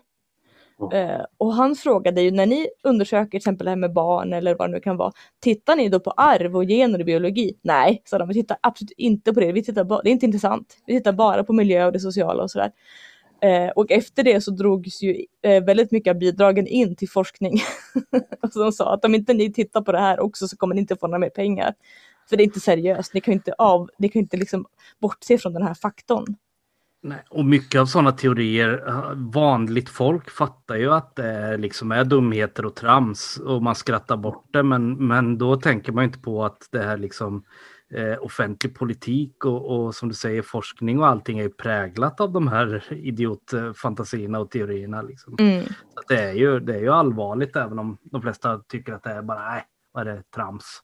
A: Eh, och han frågade ju, när ni undersöker till exempel det här med barn eller vad det nu kan vara, tittar ni då på arv och gener och biologi? Nej, sa de, vi tittar absolut inte på det, vi tittar det är inte intressant. Vi tittar bara på miljö och det sociala och sådär. Eh, och efter det så drogs ju eh, väldigt mycket av bidragen in till forskning. [laughs] och de sa att om inte ni tittar på det här också så kommer ni inte få några mer pengar. För det är inte seriöst, ni kan inte, av, ni kan inte liksom bortse från den här faktorn.
C: Nej, och mycket av sådana teorier, eh, vanligt folk fattar ju att det liksom är dumheter och trams och man skrattar bort det men, men då tänker man inte på att det här liksom eh, offentlig politik och, och, som du säger forskning och allting är präglat av de här idiotfantasierna och teorierna. Liksom. Mm. Så det, är ju, det är ju allvarligt även om de flesta tycker att det är bara, nej, vad är det, trams.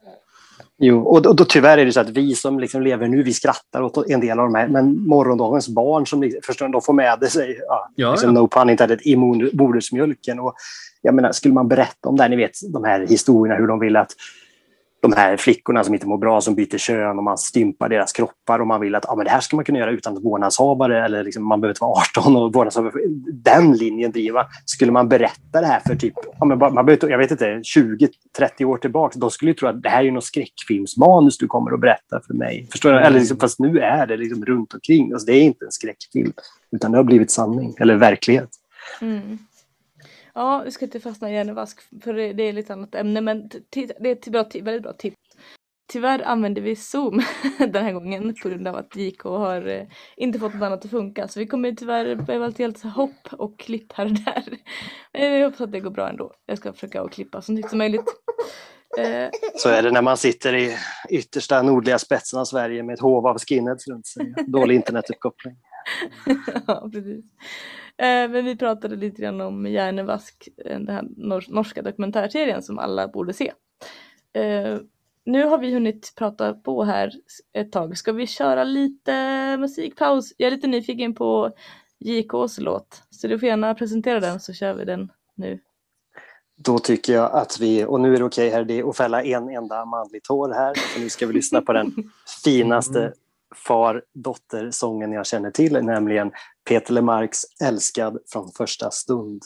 B: Jo, och då, då, tyvärr är det så att vi som liksom lever nu, vi skrattar åt en del av de här, men morgondagens barn som liksom, förstår, de får med sig, ja, ja, liksom, ja. no pun intended, i modersmjölken. Och jag menar, skulle man berätta om det här, ni vet de här historierna, hur de vill att de här flickorna som inte mår bra, som byter kön och man stympar deras kroppar och man vill att ah, men det här ska man kunna göra utan vårdnadshavare eller liksom, man behöver inte vara 18 och vårdnadshavare. Den linjen driva. Skulle man berätta det här för typ, ah, men man behöver, jag vet inte, 20-30 år tillbaka, de skulle ju tro att det här är något skräckfilmsmanus du kommer att berätta för mig. Förstår du? Eller liksom, fast nu är det liksom runt omkring. Alltså, det är inte en skräckfilm, utan det har blivit sanning eller verklighet. Mm.
A: Ja, vi ska inte fastna i hjärnvask för det, det är lite annat ämne men det är ett bra, väldigt bra tips. Tyvärr använder vi Zoom [laughs] den här gången på grund av att JK har eh, inte fått något annat att funka så vi kommer tyvärr behöva ett helt hopp och klipp här och där. [laughs] Eh, men jag hoppas att det går bra ändå. Jag ska försöka att klippa så mycket som möjligt.
B: Eh, så är det när man sitter i yttersta nordliga spetsen av Sverige med ett hov av skinheads runt sig. Dålig internetuppkoppling. [laughs]
A: ja, precis. Eh, men vi pratade lite grann om Hjärnevask, eh, den här norska dokumentärserien som alla borde se. Eh, nu har vi hunnit prata på här ett tag. Ska vi köra lite musikpaus? Jag är lite nyfiken på JKs låt, så du får gärna presentera den så kör vi den nu.
B: Då tycker jag att vi, och nu är det okej okay här, det är att fälla en enda manlig tår här, så nu ska vi lyssna på den [laughs] finaste far-dotter-sången jag känner till, nämligen Peter Lemarks Älskad från första stund.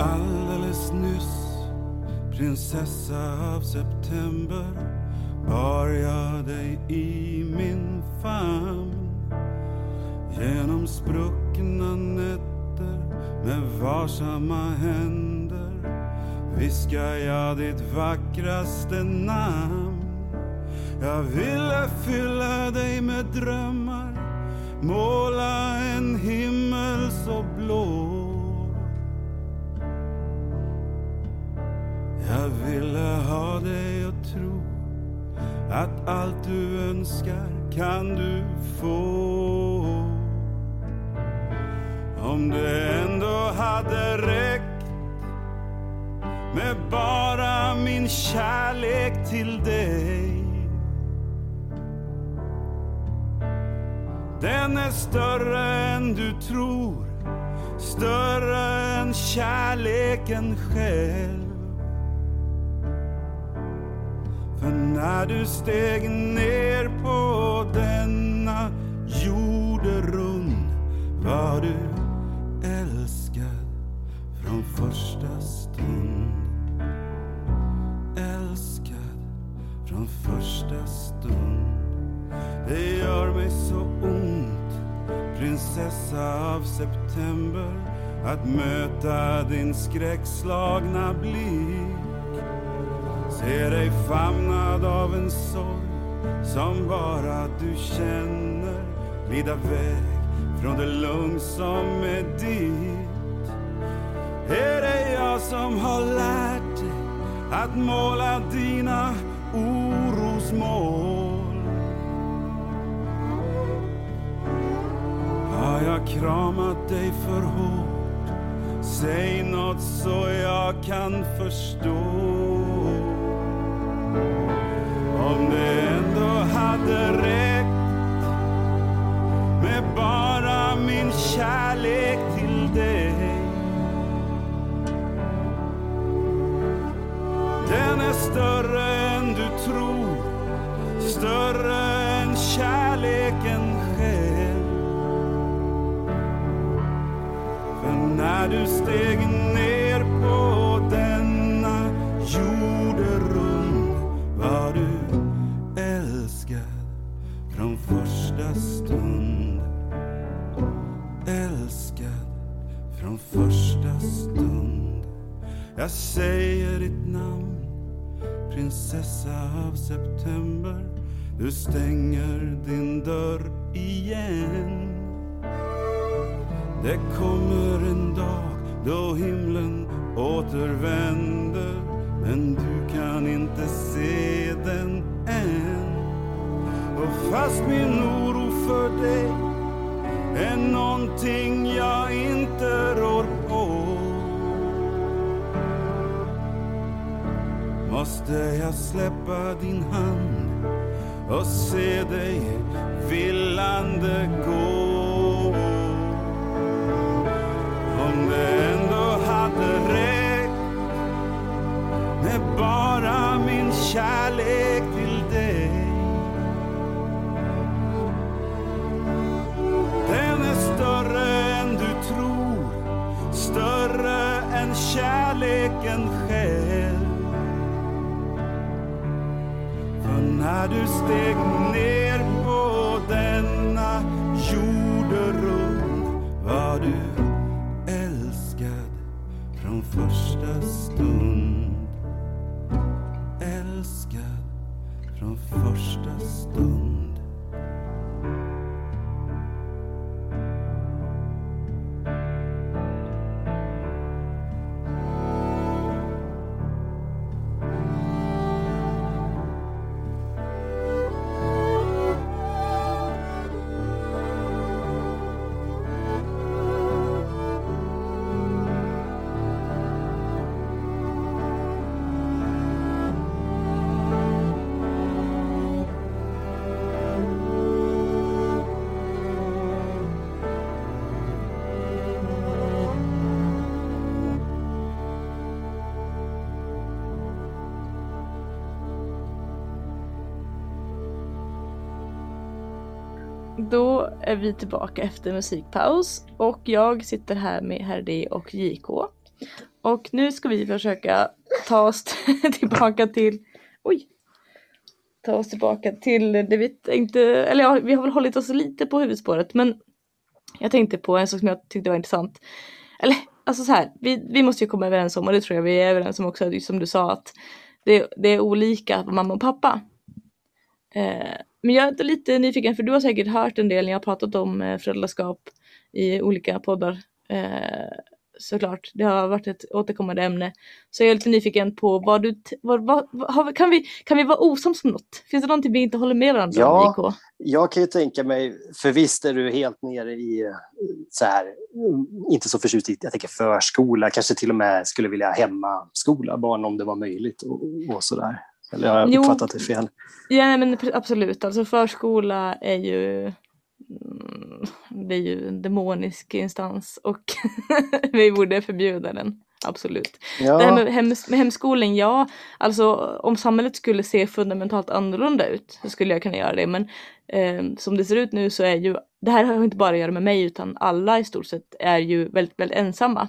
D: Alldeles nyss, prinsessa av september, bar jag dig i min famn genom spruckna nätter med varsamma händer viskar jag ditt vackraste namn. Jag ville fylla dig med drömmar, måla en himmel så blå. Jag ville ha dig att tro att allt du önskar kan du få. Om det ändå hade räckt med bara min kärlek till dig. Den är större än du tror, större än kärleken själv. För när du steg ner på denna jorderund var du första stund. Älskad från första stund. Det gör mig så ont, prinsessa av september att möta din skräckslagna blick. Se dig famnad av en sorg som bara du känner. Glida väg från det lugn som är ditt är det jag som har lärt dig att måla dina orosmål. Har jag kramat dig för hårt? Säg nåt så jag kan förstå. Om det ändå hade räckt med bara min kärlek till dig. Den är större än du tror, större än kärleken själv. För när du steg prinsessa av september. Du stänger din dörr igen. Det kommer en dag då himlen återvänder men du kan inte se den än. Och fast min oro för dig är någonting jag inte måste jag släppa din hand och se dig villande gå. Om det ändå hade räckt med bara min kärlek när du steg ner på denna jorderund var du älskad från första stund. Älskad från första stund.
A: Då är vi tillbaka efter musikpaus och jag sitter här med Herr D och JK. Och nu ska vi försöka ta oss [laughs] tillbaka till, oj, ta oss tillbaka till det vi tänkte, eller ja, vi har väl hållit oss lite på huvudspåret men jag tänkte på en sak som jag tyckte var intressant. Eller alltså så här, vi, vi måste ju komma överens om och det tror jag vi är överens om också, som du sa att det, det är olika för mamma och pappa. Eh, men jag är lite nyfiken för du har säkert hört en del när jag har pratat om eh, föräldraskap i olika poddar. Eh, såklart, det har varit ett återkommande ämne. Så jag är lite nyfiken på vad du, vad, vad, vad, kan, vi, kan vi vara osams om något? Finns det någonting vi inte håller med varandra
B: Ja.
A: om, JK?
B: Jag kan ju tänka mig, för visst är du helt nere i eh, så här, mm, inte så förtjust i, jag tänker förskola, kanske till och med skulle vilja hemmaskola barn om det var möjligt och, och sådär. Eller har jag
A: Jo.
B: uppfattat det fel?
A: Ja men absolut, alltså förskola är ju mm, det är ju en demonisk instans och [laughs] vi borde förbjuda den. Absolut.
B: Ja,
A: Det här med, hem, med hemskolan, ja, alltså om samhället skulle se fundamentalt annorlunda ut så skulle jag kunna göra det. Men eh, som det ser ut nu så är ju, det här har inte bara att göra med mig utan alla i stort sett är ju väldigt, väldigt ensamma.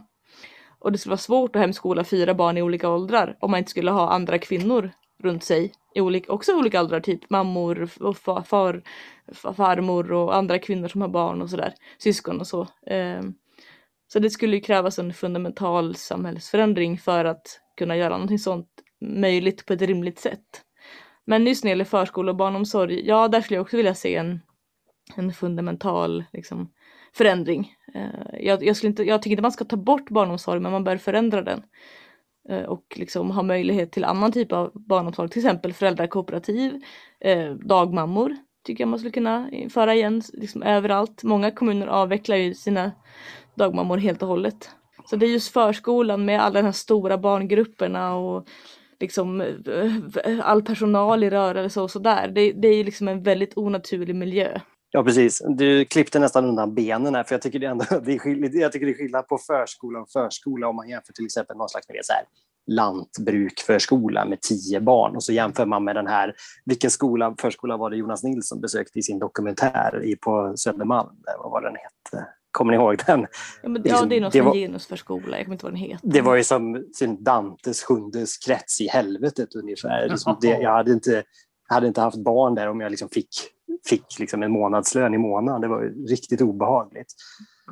A: Och det skulle vara svårt att hemskola fyra barn i olika åldrar om man inte skulle ha andra kvinnor runt sig i olika, också olika åldrar, typ mammor och far, far, farmor och andra kvinnor som har barn och sådär, syskon och så. Ehm, så det skulle ju krävas en fundamental samhällsförändring för att kunna göra någonting sånt möjligt på ett rimligt sätt. Men just när det gäller förskola och barnomsorg, ja där skulle jag också vilja se en, en fundamental liksom, förändring. Eh, jag, jag, skulle inte, jag tycker inte man ska ta bort barnomsorg men man bör förändra den. Eh, och liksom ha möjlighet till annan typ av barnomsorg, till exempel föräldrakooperativ, eh, dagmammor tycker jag man skulle kunna föra igen liksom överallt. Många kommuner avvecklar ju sina dagmammor helt och hållet. Så det är just förskolan med alla de här stora barngrupperna och liksom eh, all personal i rörelse och sådär. Det, det är liksom en väldigt onaturlig miljö.
B: Ja, precis. Du klippte nästan undan benen här, för jag tycker det, ändå, det är jag tycker det är skillnad på förskola och förskola om man jämför till exempel någon slags så här, lantbrukförskola med tio barn och så jämför man med den här, vilken skola, förskola var det Jonas Nilsson besökte i sin dokumentär i, på Södermalm, vad var den hette? Kommer ni ihåg den?
A: Ja, men, ja det är något från genusförskola, jag kommer inte ihåg vad den heter.
B: Det var ju som sin Dantes sjunde krets i helvetet ungefär. Det, jag, hade inte, jag hade inte haft barn där om jag liksom fick, fick liksom en månadslön i månaden. Det var riktigt obehagligt.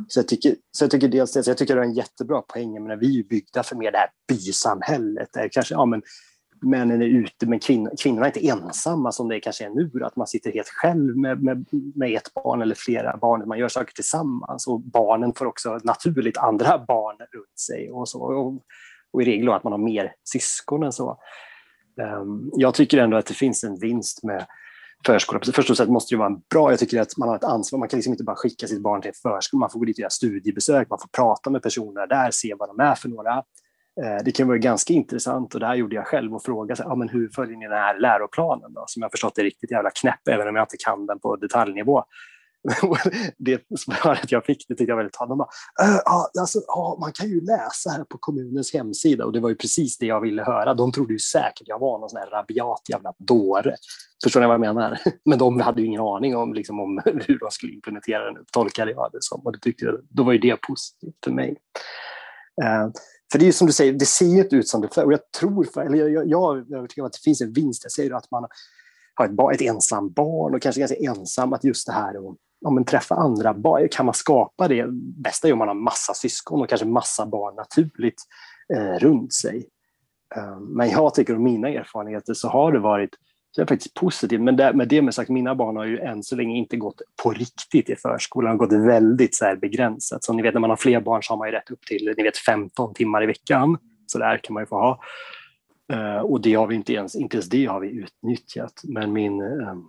B: Så jag tycker, så jag tycker dels det, jag tycker det är en jättebra poäng. Men vi är byggda för mer det här bysamhället. Där kanske, ja, men, männen är ute, men kvinnor, kvinnorna är inte ensamma som det kanske är nu, att man sitter helt själv med, med, med ett barn eller flera barn. Man gör saker tillsammans och barnen får också naturligt andra barn runt sig. Och, så, och, och i regel att man har mer syskon än så. Um, jag tycker ändå att det finns en vinst med förskola. Först och främst måste det vara bra. Jag tycker att man har ett ansvar. Man kan liksom inte bara skicka sitt barn till en förskola. Man får gå dit och göra studiebesök. Man får prata med personer där, se vad de är för några. Eh, det kan vara ganska intressant och det här gjorde jag själv och fråga sig, ja, men hur följer ni den här läroplanen då? Som jag förstått är riktigt jävla knäpp, även om jag inte kan den på detaljnivå. [laughs] det svaret jag fick det tyckte jag var väldigt talande. De bara, äh, alltså, ja, man kan ju läsa här på kommunens hemsida och det var ju precis det jag ville höra. De trodde ju säkert jag var någon sån här rabiat jävla dåre. Förstår ni vad jag menar? [laughs] Men de hade ju ingen aning om, liksom, om [laughs] hur de skulle implementera den, tolkade jag det som. Och det tyckte jag, då var ju det positivt för mig. Uh, för det är ju som du säger, det ser ju inte ut som det Och jag tror, för, eller jag, jag, jag är övertygad om att det finns en vinst. Jag säger att man har ett, barn, ett ensam barn och kanske ganska ensam, att just det här och ja, men träffa andra barn, kan man skapa det? Bästa är om man har massa syskon och kanske massa barn naturligt eh, runt sig. Eh, men jag tycker, av mina erfarenheter, så har det varit så är faktiskt positivt. Men det, med det med sagt, mina barn har ju än så länge inte gått på riktigt i förskolan, har gått väldigt så här begränsat. Så ni vet när man har fler barn så har man ju rätt upp till ni vet, 15 timmar i veckan. Så där kan man ju få ha. Uh, och det har vi inte ens, inte ens det har vi utnyttjat. Men min, um,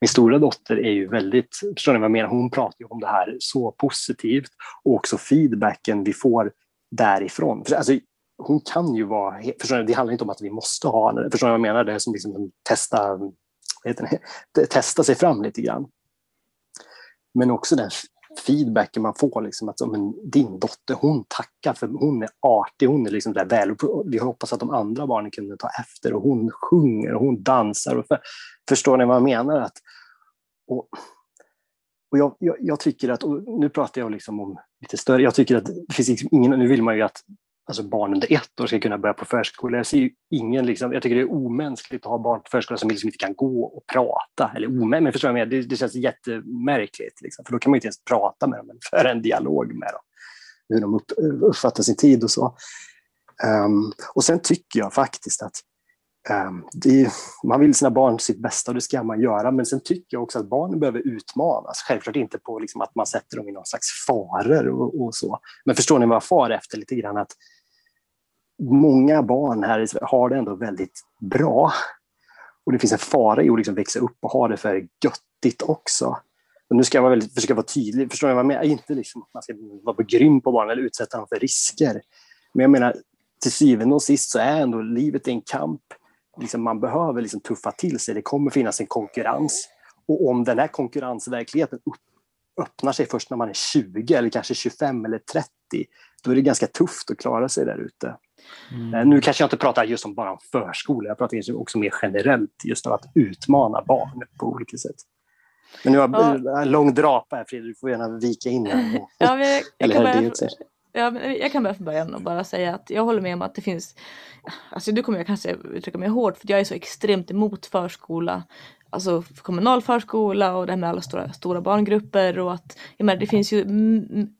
B: min stora dotter är ju väldigt, förstår ni vad jag menar? Hon pratar ju om det här så positivt och också feedbacken vi får därifrån. För, alltså, hon kan ju vara, förstår ni, det handlar inte om att vi måste ha henne, förstår ni vad jag menar? Det är som liksom testa, heter det, [laughs] testa sig fram lite grann. Men också den feedbacken man får, liksom, att men, din dotter, hon tackar för hon är artig, hon är liksom där väl. Vi hoppas att de andra barnen kunde ta efter och hon sjunger och hon dansar. Och för, förstår ni vad jag menar? Att, och, och jag, jag, jag, tycker att, nu pratar jag liksom om lite större, jag tycker att det finns liksom ingen, nu vill man ju att alltså barn under ett år ska kunna börja på förskola. Jag, ser ingen, liksom, jag tycker det är omänskligt att ha barn på förskola som liksom inte kan gå och prata. Eller omänskligt, men förstår jag det, det känns jättemärkligt. Liksom, för då kan man inte ens prata med dem föra en dialog med dem. Hur de upp, uppfattar sin tid och så. Um, och sen tycker jag faktiskt att um, är, man vill sina barn sitt bästa och det ska man göra. Men sen tycker jag också att barnen behöver utmanas. Självklart inte på liksom att man sätter dem i någon slags faror och, och så. Men förstår ni vad jag far efter lite grann? Att många barn här i Sverige har det ändå väldigt bra. Och det finns en fara i att liksom växa upp och ha det för göttigt också. Och nu ska jag vara väldigt, försöka vara tydlig, förstår ni vad jag menar? Inte liksom att man ska vara grym på barnen eller utsätta dem för risker. Men jag menar, till syvende och sist så är ändå livet en kamp. Liksom man behöver liksom tuffa till sig, det kommer finnas en konkurrens. Och om den här konkurrensverkligheten öppnar sig först när man är 20 eller kanske 25 eller 30, då är det ganska tufft att klara sig där ute. Mm. Eh, nu kanske jag inte pratar just om bara om förskola, jag pratar också mer generellt just om att utmana barn på olika sätt. Men nu har jag ja. en lång drapa här Fredrik, du får gärna vika in här. [laughs]
A: ja, jag, kan börja, ja, jag kan börja från början och bara säga att jag håller med om att det finns, alltså nu kommer jag kanske uttrycka mig hårt för jag är så extremt emot förskola alltså kommunal förskola och det här med alla stora, stora barngrupper och att jag menar, det finns ju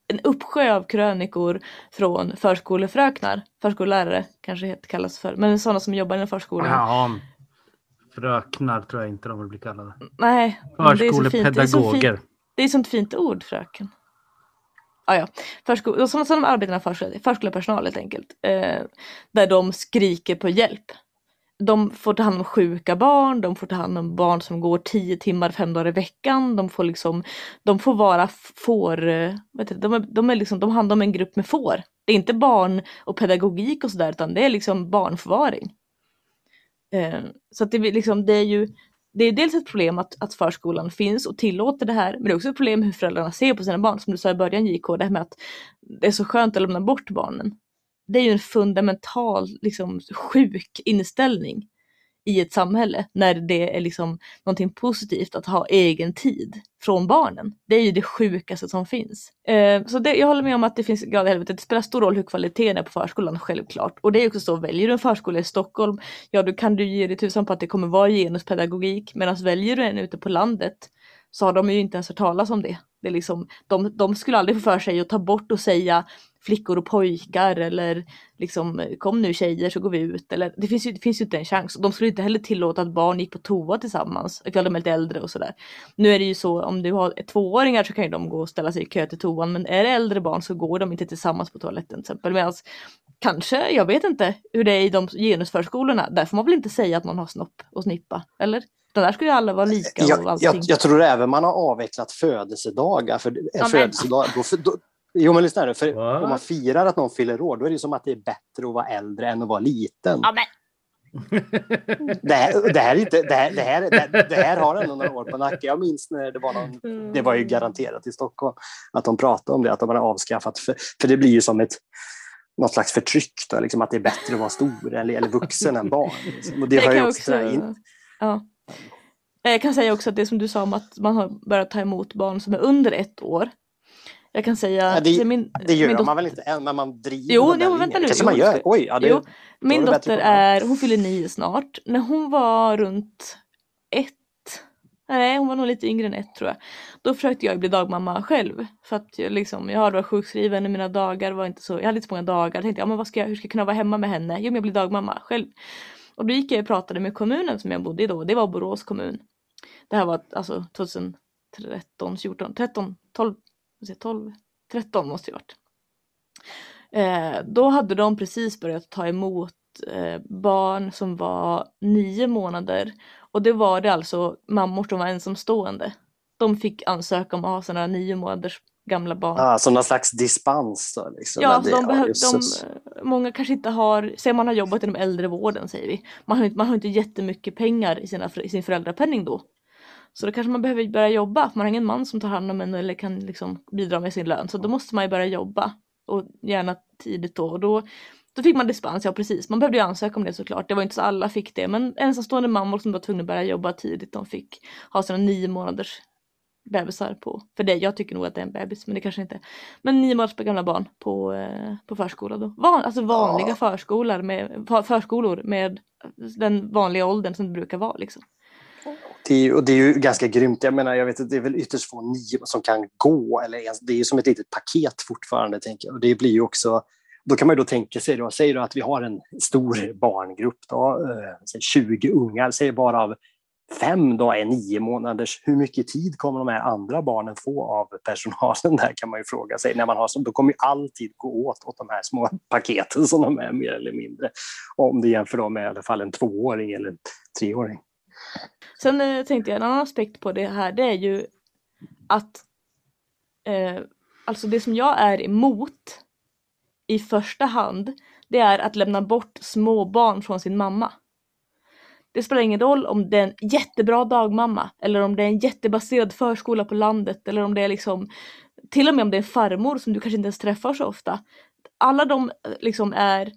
A: en uppsjö av krönikor från förskolefröknar, förskollärare kanske det kallas för, men sådana som jobbar inom förskolan.
C: Ja, fröknar tror jag inte de vill bli kallade.
A: Nej,
C: Förskolepedagoger.
A: Det är, är sånt fint ord fröken. ah, ja. Försko- som, som arbetar förskole, förskolepersonal helt enkelt. Eh, där de skriker på hjälp. De får ta hand om sjuka barn, de får ta hand om barn som går tio timmar fem dagar i veckan. De får liksom, de får vara får, eh, vet du, de, är, de, är liksom, de handlar om en grupp med får. Det är inte barn och pedagogik och sådär utan det är liksom barnförvaring. Eh, så att det, liksom, det är ju det är dels ett problem att, att förskolan finns och tillåter det här, men det är också ett problem hur föräldrarna ser på sina barn. Som du sa i början JK, det här med att det är så skönt att lämna bort barnen. Det är ju en fundamental, liksom sjuk inställning i ett samhälle när det är liksom någonting positivt att ha egen tid från barnen. Det är ju det sjukaste som finns. Eh, så det, jag håller med om att det finns grad i helvetet. Det spelar stor roll hur kvaliteten är på förskolan, självklart. Och det är också så, väljer du en förskola i Stockholm, ja då kan du ge dig tusan på att det kommer vara genuspedagogik. Medan väljer du en ute på landet så har de ju inte ens hört talas om det det liksom, de, de skulle aldrig få för sig att ta bort och säga flickor och pojkar eller liksom kom nu tjejer så går vi ut. Eller, det, finns ju, det finns ju inte en chans. De skulle inte heller tillåta att barn gick på toa tillsammans ifall de är lite äldre och sådär. Nu är det ju så om du har tvååringar så kan ju de gå och ställa sig i kö till toan men är det äldre barn så går de inte tillsammans på toaletten till exempel. Medan kanske, jag vet inte hur det är i de genusförskolorna. Där får man väl inte säga att man har snopp och snippa, eller? Den där skulle ju alla vara lika
B: jag,
A: och allting.
B: jag, jag tror även man har avvecklat födelsedagar. För en
A: Ja,
B: födelsedag, då, då, jo men lyssna nu, för
E: Va?
B: om man firar att någon fyller år, då är det som att det är bättre att vara äldre än att vara liten.
A: Ja, men,
B: Det här, det, här är inte, det, här, det, här, det, det här har ändå några år på nacken. Jag minns när det var någon, det var ju garanterat i Stockholm, att de pratade om det, att de hade avskaffat, för, för det blir ju som ett något slags förtryck, då, liksom att det är bättre att vara stor eller, eller vuxen än barn. Liksom. Och det,
A: det
B: har ju
A: jag
B: också,
A: också...
B: in,
A: Ja. Jag kan säga också att det som du sa om att man har börjat ta emot barn som är under ett år. Jag kan säga...
B: Ja, det-
A: min,
B: det gör
A: min
B: man väl inte än, men man driver
A: Jo,
B: den
A: jo,
B: linjen.
A: vänta nu.
B: Kanske man gör. Oj, ja, det,
A: Jo, Min dotter är, hon fyller nio snart. När hon var runt ett, nej hon var nog lite yngre än ett tror jag. Då försökte jag bli dagmamma själv. För att jag, liksom, jag hade varit sjukskriven och mina dagar var inte så, jag hade inte så många dagar. Jag tänkte, ja, men vad ska jag, hur ska jag kunna vara hemma med henne? Jo men jag blir dagmamma själv. Och då gick jag och pratade med kommunen som jag bodde i då, det var Borås kommun. Det här var alltså 2013, 14, 13, 12, vad säger 12, 13 måste det ha varit. Eh, då hade de precis börjat ta emot eh, barn som var nio månader och det var det alltså mammor som var ensamstående. De fick ansöka om att ha sådana nio månaders gamla barn.
B: Ja, som någon slags dispens. Då, liksom.
A: Ja,
B: det-
A: de behöv, de, många kanske inte har, säg man har jobbat inom äldrevården säger vi, man har, inte- man har inte jättemycket pengar i, sina, i sin föräldrapenning då. Så då kanske man behöver börja jobba, man har ingen man som tar hand om en eller kan liksom bidra med sin lön. Så då måste man ju börja jobba och gärna tidigt då. Och då, då fick man dispens, ja precis. Man behövde ju ansöka om det såklart. Det var inte så alla fick det, men ensamstående mammor som var tvungna att börja jobba tidigt, de fick ha sina nio månaders bebisar på. För det, jag tycker nog att det är en bebis, men det kanske inte. Men nio månaders gamla barn på, eh, på förskola då. Van, alltså vanliga
B: Ja.
A: förskolor med, för- förskolor med den vanliga åldern som det brukar vara liksom.
B: Det är, ju- och det är ju ganska grymt. Jag menar, jag vet att det är väl ytterst få nio som kan gå. Eller ens, det är ju som ett litet paket fortfarande. Tänker jag. Och det blir ju också, då kan man ju då tänka sig, då, säg då att vi har en stor barngrupp, då, eh, säg 20 ungar, säg bara av fem då är nio månaders. Hur mycket tid kommer de här andra barnen få av personalen [laughs] där kan man ju fråga sig. När man har, då kommer ju all tid gå åt åt de här små [laughs] paketen som de är mer eller mindre. Om du jämför dem med i alla fall en tvååring eller en treåring.
A: Sen tänkte jag en annan aspekt på det här det är ju att eh, alltså det som jag är emot i första hand det är att lämna bort små barn från sin mamma. Det spelar ingen roll om det är en jättebra dagmamma eller om det är en jättebaserad förskola på landet eller om det är liksom till och med om det är farmor som du kanske inte ens träffar så ofta. Alla de eh, liksom är,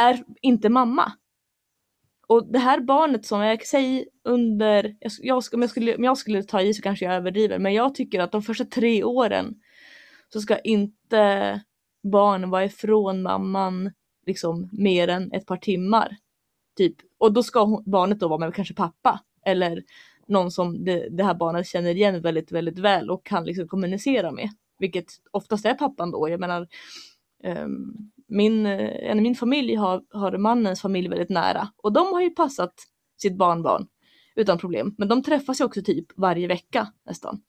A: är inte mamma. Och det här barnet som jag säger under, jag, om, jag skulle, om jag skulle ta i så kanske jag överdriver, men jag tycker att de första tre åren så ska inte barn vara ifrån mamman liksom mer än ett par timmar. Typ. Och då ska hon, barnet då vara med kanske pappa eller någon som det, det här barnet känner igen väldigt, väldigt väl och kan liksom kommunicera med. Vilket oftast är pappan då. Jag menar, ehm, min, eh, en min familj har, har mannens familj väldigt nära och de har ju passat sitt barnbarn utan problem. Men de träffas ju också typ varje vecka nästan.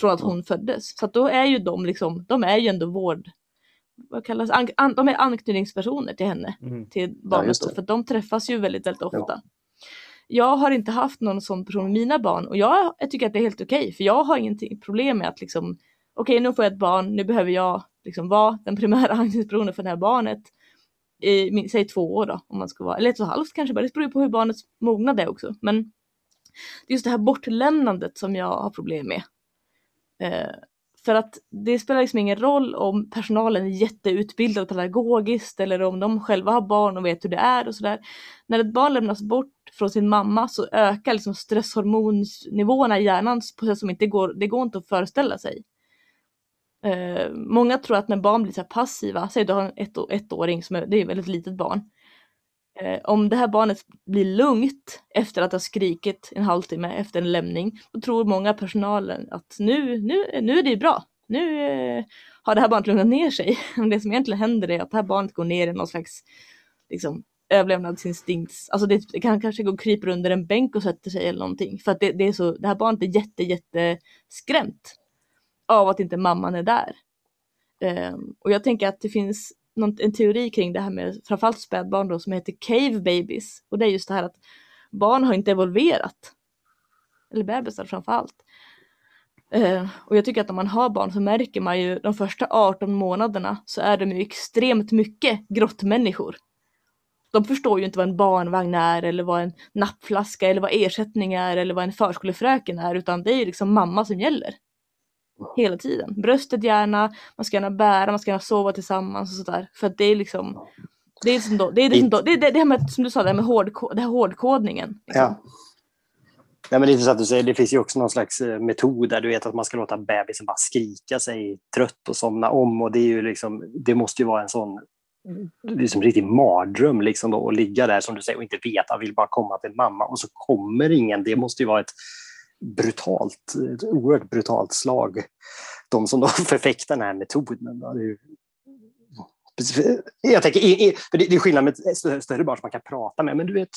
A: Från att hon föddes. Så att då är ju de liksom, de är ju ändå vård, vad kallas an, an, de är anknytningspersoner till henne,
C: Mm.
A: till barnet
B: just
A: då, för de träffas ju väldigt, väldigt ofta.
B: Ja.
A: Jag har inte haft någon sån person med mina barn och jag, jag tycker att det är helt okej för jag har ingenting problem med att liksom okej nu får jag ett barn, nu behöver jag liksom vara den primära [laughs] anknytningspersonen för det här barnet i, säg två år då, om man ska vara, eller ett och ett halvt kanske bara, det beror på hur barnets mognad är också. Men det är just det här bortlämnandet som jag har problem med. Eh, för att det spelar liksom ingen roll om personalen är jätteutbildad pedagogiskt eller om de själva har barn och vet hur det är och sådär. När ett barn lämnas bort från sin mamma så ökar liksom stresshormonsnivåerna i hjärnan på ett sätt som inte går, det går inte att föreställa sig. Eh, många tror att när barn blir så här passiva, säg du har en ett, ettåring som är, det är ett väldigt litet barn. Eh, om det här barnet blir lugnt efter att ha skrikit en halvtimme efter en lämning, då tror många personalen att nu, nu, nu är det bra. Nu eh, har det här barnet lugnat ner sig. Men [laughs] det som egentligen händer är att det här barnet går ner i någon slags liksom, överlevnadsinstinkt. Alltså det, det kan kanske gå och kryper under en bänk och sätter sig eller någonting. För att det, det, är så, det här barnet är jätte, jätte skrämt av att inte mamman är där. Ehm, och jag tänker att det finns någon, en teori kring det här med framförallt spädbarn då som heter cave babies. Och det är just det här att barn har inte evolverat. Eller bebisar framförallt. Eh, och jag tycker att om man har barn så märker man ju de första 18 månaderna så är de ju extremt mycket grottmänniskor. De förstår ju inte vad en barnvagn är eller vad en nappflaska eller vad ersättning är eller vad en förskolefröken är utan det är ju liksom mamma som gäller. Hela tiden. Bröstet gärna, man ska gärna bära, man ska gärna sova tillsammans och sådär. För att det är liksom det är, som då, det, är det, som då, det, det, det här med, som du sa, det här med hårdko- det här hårdkodningen. liksom.
B: Ja. Nej, men det är så att du säger, det finns ju också någon slags eh, metod där du vet att man ska låta bebisen bara skrika sig trött och somna om och det är ju liksom, det måste ju vara en sån det är som en riktig mardröm liksom då, att ligga där som du säger och inte veta, vill bara komma till mamma och så kommer ingen. Det måste ju vara ett brutalt, ett oerhört brutalt slag. De som då [laughs] förfäktar den här metoden. Då. Jag tänker, för det är skillnad med större- barn som man kan prata med, men du vet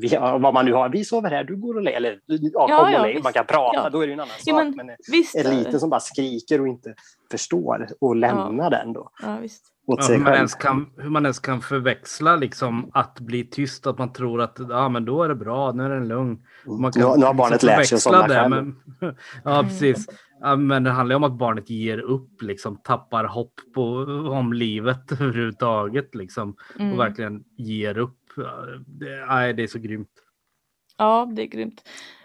B: vi, vad man nu har, vi sover här, du går och lägger, eller ja,
A: Ja,
B: man kan prata,
A: Ja.
B: då är det en annan
A: Ja,
B: sak.
A: men
B: Men,
A: Visst.
B: en liten som bara skriker och inte förstår och lämnar den då
A: Ja, visst.
C: Ja, hur, man ens kan, hur man ens kan förväxla liksom att bli tyst, att man tror att ja, men då är det bra, nu är den lugn. Man
B: Nu, har- nu har barnet lärt sig somna
C: det. Men, [laughs] ja, precis. Ja, men det handlar ju om att barnet ger upp, liksom, tappar hopp på, om livet [laughs] överhuvudtaget liksom,
A: Mm.
C: och verkligen ger upp. Ja, Det, nej, det är så grymt.
A: Ja, det är grymt.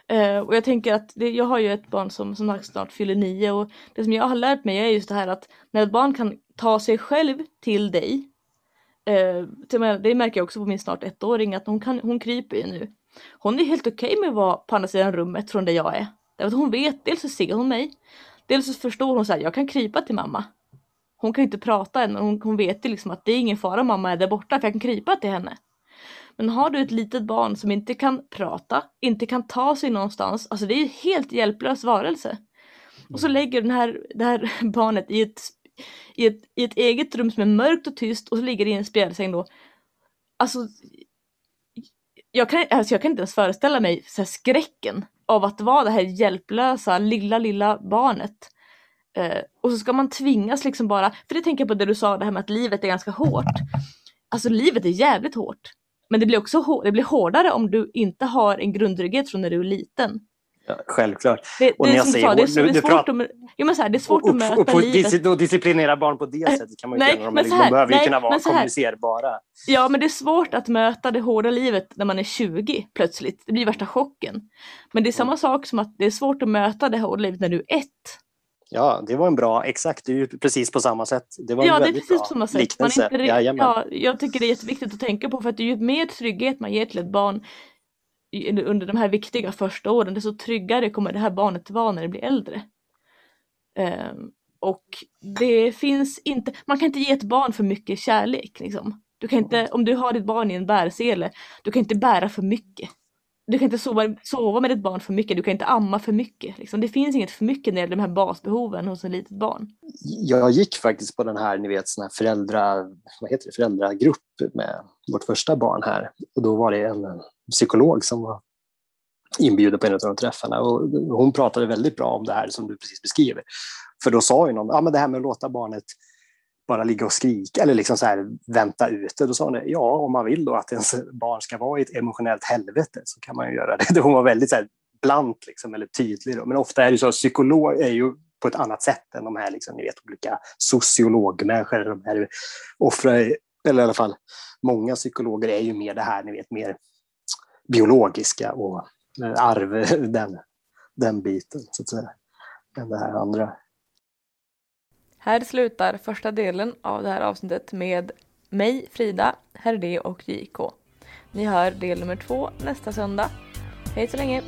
A: Eh, och jag tänker att det, jag har ju ett barn som, som snart fyller nio och det som jag har lärt mig är just det här att när ett barn kan ta sig själv till dig, eh, till det märker jag också på min snart ettåring att hon, kan, hon kryper ju nu. Hon är helt okej med att vara på andra sidan rummet från där jag är. Därför att hon vet, dels så ser hon mig, dels så förstår hon så här, jag kan krypa till mamma. Hon kan ju inte prata än, men hon, hon vet ju liksom att det är ingen fara mamma är där borta för jag kan krypa till henne. Men har du ett litet barn som inte kan prata, inte kan ta sig någonstans, alltså det är ju helt hjälplös varelse. Och så lägger den här, det här [laughs] barnet i ett, i, ett, i ett eget rum som är mörkt och tyst och så ligger det i en spjälsäng då. Alltså, jag kan, alltså jag kan inte ens föreställa mig så skräcken av att vara det här hjälplösa lilla, lilla barnet. Eh, och så ska man tvingas liksom bara, för det tänker jag på det du sa, det här med att livet är ganska hårt. Alltså livet är jävligt hårt. Men det blir också det blir hårdare om du inte har en grundtrygghet från när du är liten.
B: Ja, självklart.
A: Det,
B: Och
A: det är
B: jag
A: som
B: säger
A: sa, det är, det svårt, att, ja, men så här, det är svårt
B: och,
A: att
B: och,
A: möta
B: och, på
A: livet.
B: och disciplinera barn på det sättet kan man ju inte göra. De, de behöver ju kunna vara kommunicerbara.
A: Ja, men det är svårt att möta det hårda livet när man är 20 plötsligt. Det blir värsta chocken. Men det är samma sak som att det är svårt att möta det hårda livet när du är ett.
B: Ja, det var en bra, exakt, det är ju precis på samma sätt. Det var en
A: Ja, det är precis på samma sätt. Man
B: liknelse.
A: inte, ja, jag tycker det är jätteviktigt att tänka på för att det är ju mer trygghet man ger till ett barn under de här viktiga första åren, desto tryggare kommer det här barnet vara när det blir äldre. Ehm, och det finns inte, man kan inte ge ett barn för mycket kärlek. Liksom. Du kan inte, om du har ditt barn i en bärsele, du kan inte bära för mycket. Du kan inte sova, sova med ditt barn för mycket, du kan inte amma för mycket. Liksom. Det finns inget för mycket när det gäller de här basbehoven hos ett litet barn.
B: Jag gick faktiskt på den här, ni vet, sån här föräldra, vad heter det, föräldragrupp med vårt första barn här. Och då var det en psykolog som var inbjuden på en av de träffarna. Och hon pratade väldigt bra om det här som du precis beskriver. För då sa ju någon, ja men det här med att låta barnet bara ligga och skrika eller liksom så här, vänta ut det. Då sa hon, ja om man vill då att ens barn ska vara i ett emotionellt helvete så kan man ju göra det. [laughs] Hon var väldigt så här, blant liksom, eller tydlig. Då. Men ofta är det så att psykolog är ju på ett annat sätt än de här liksom, ni vet, olika sociologmänniskor. De här offrar, eller i alla fall många psykologer är ju mer det här, ni vet, mer biologiska och eh, arv, [laughs] den, den biten, så att säga, än det här andra.
A: Här slutar första delen av det här avsnittet med mig, Frida, Herr D och JK. Ni hör del nummer två nästa söndag. Hej så länge!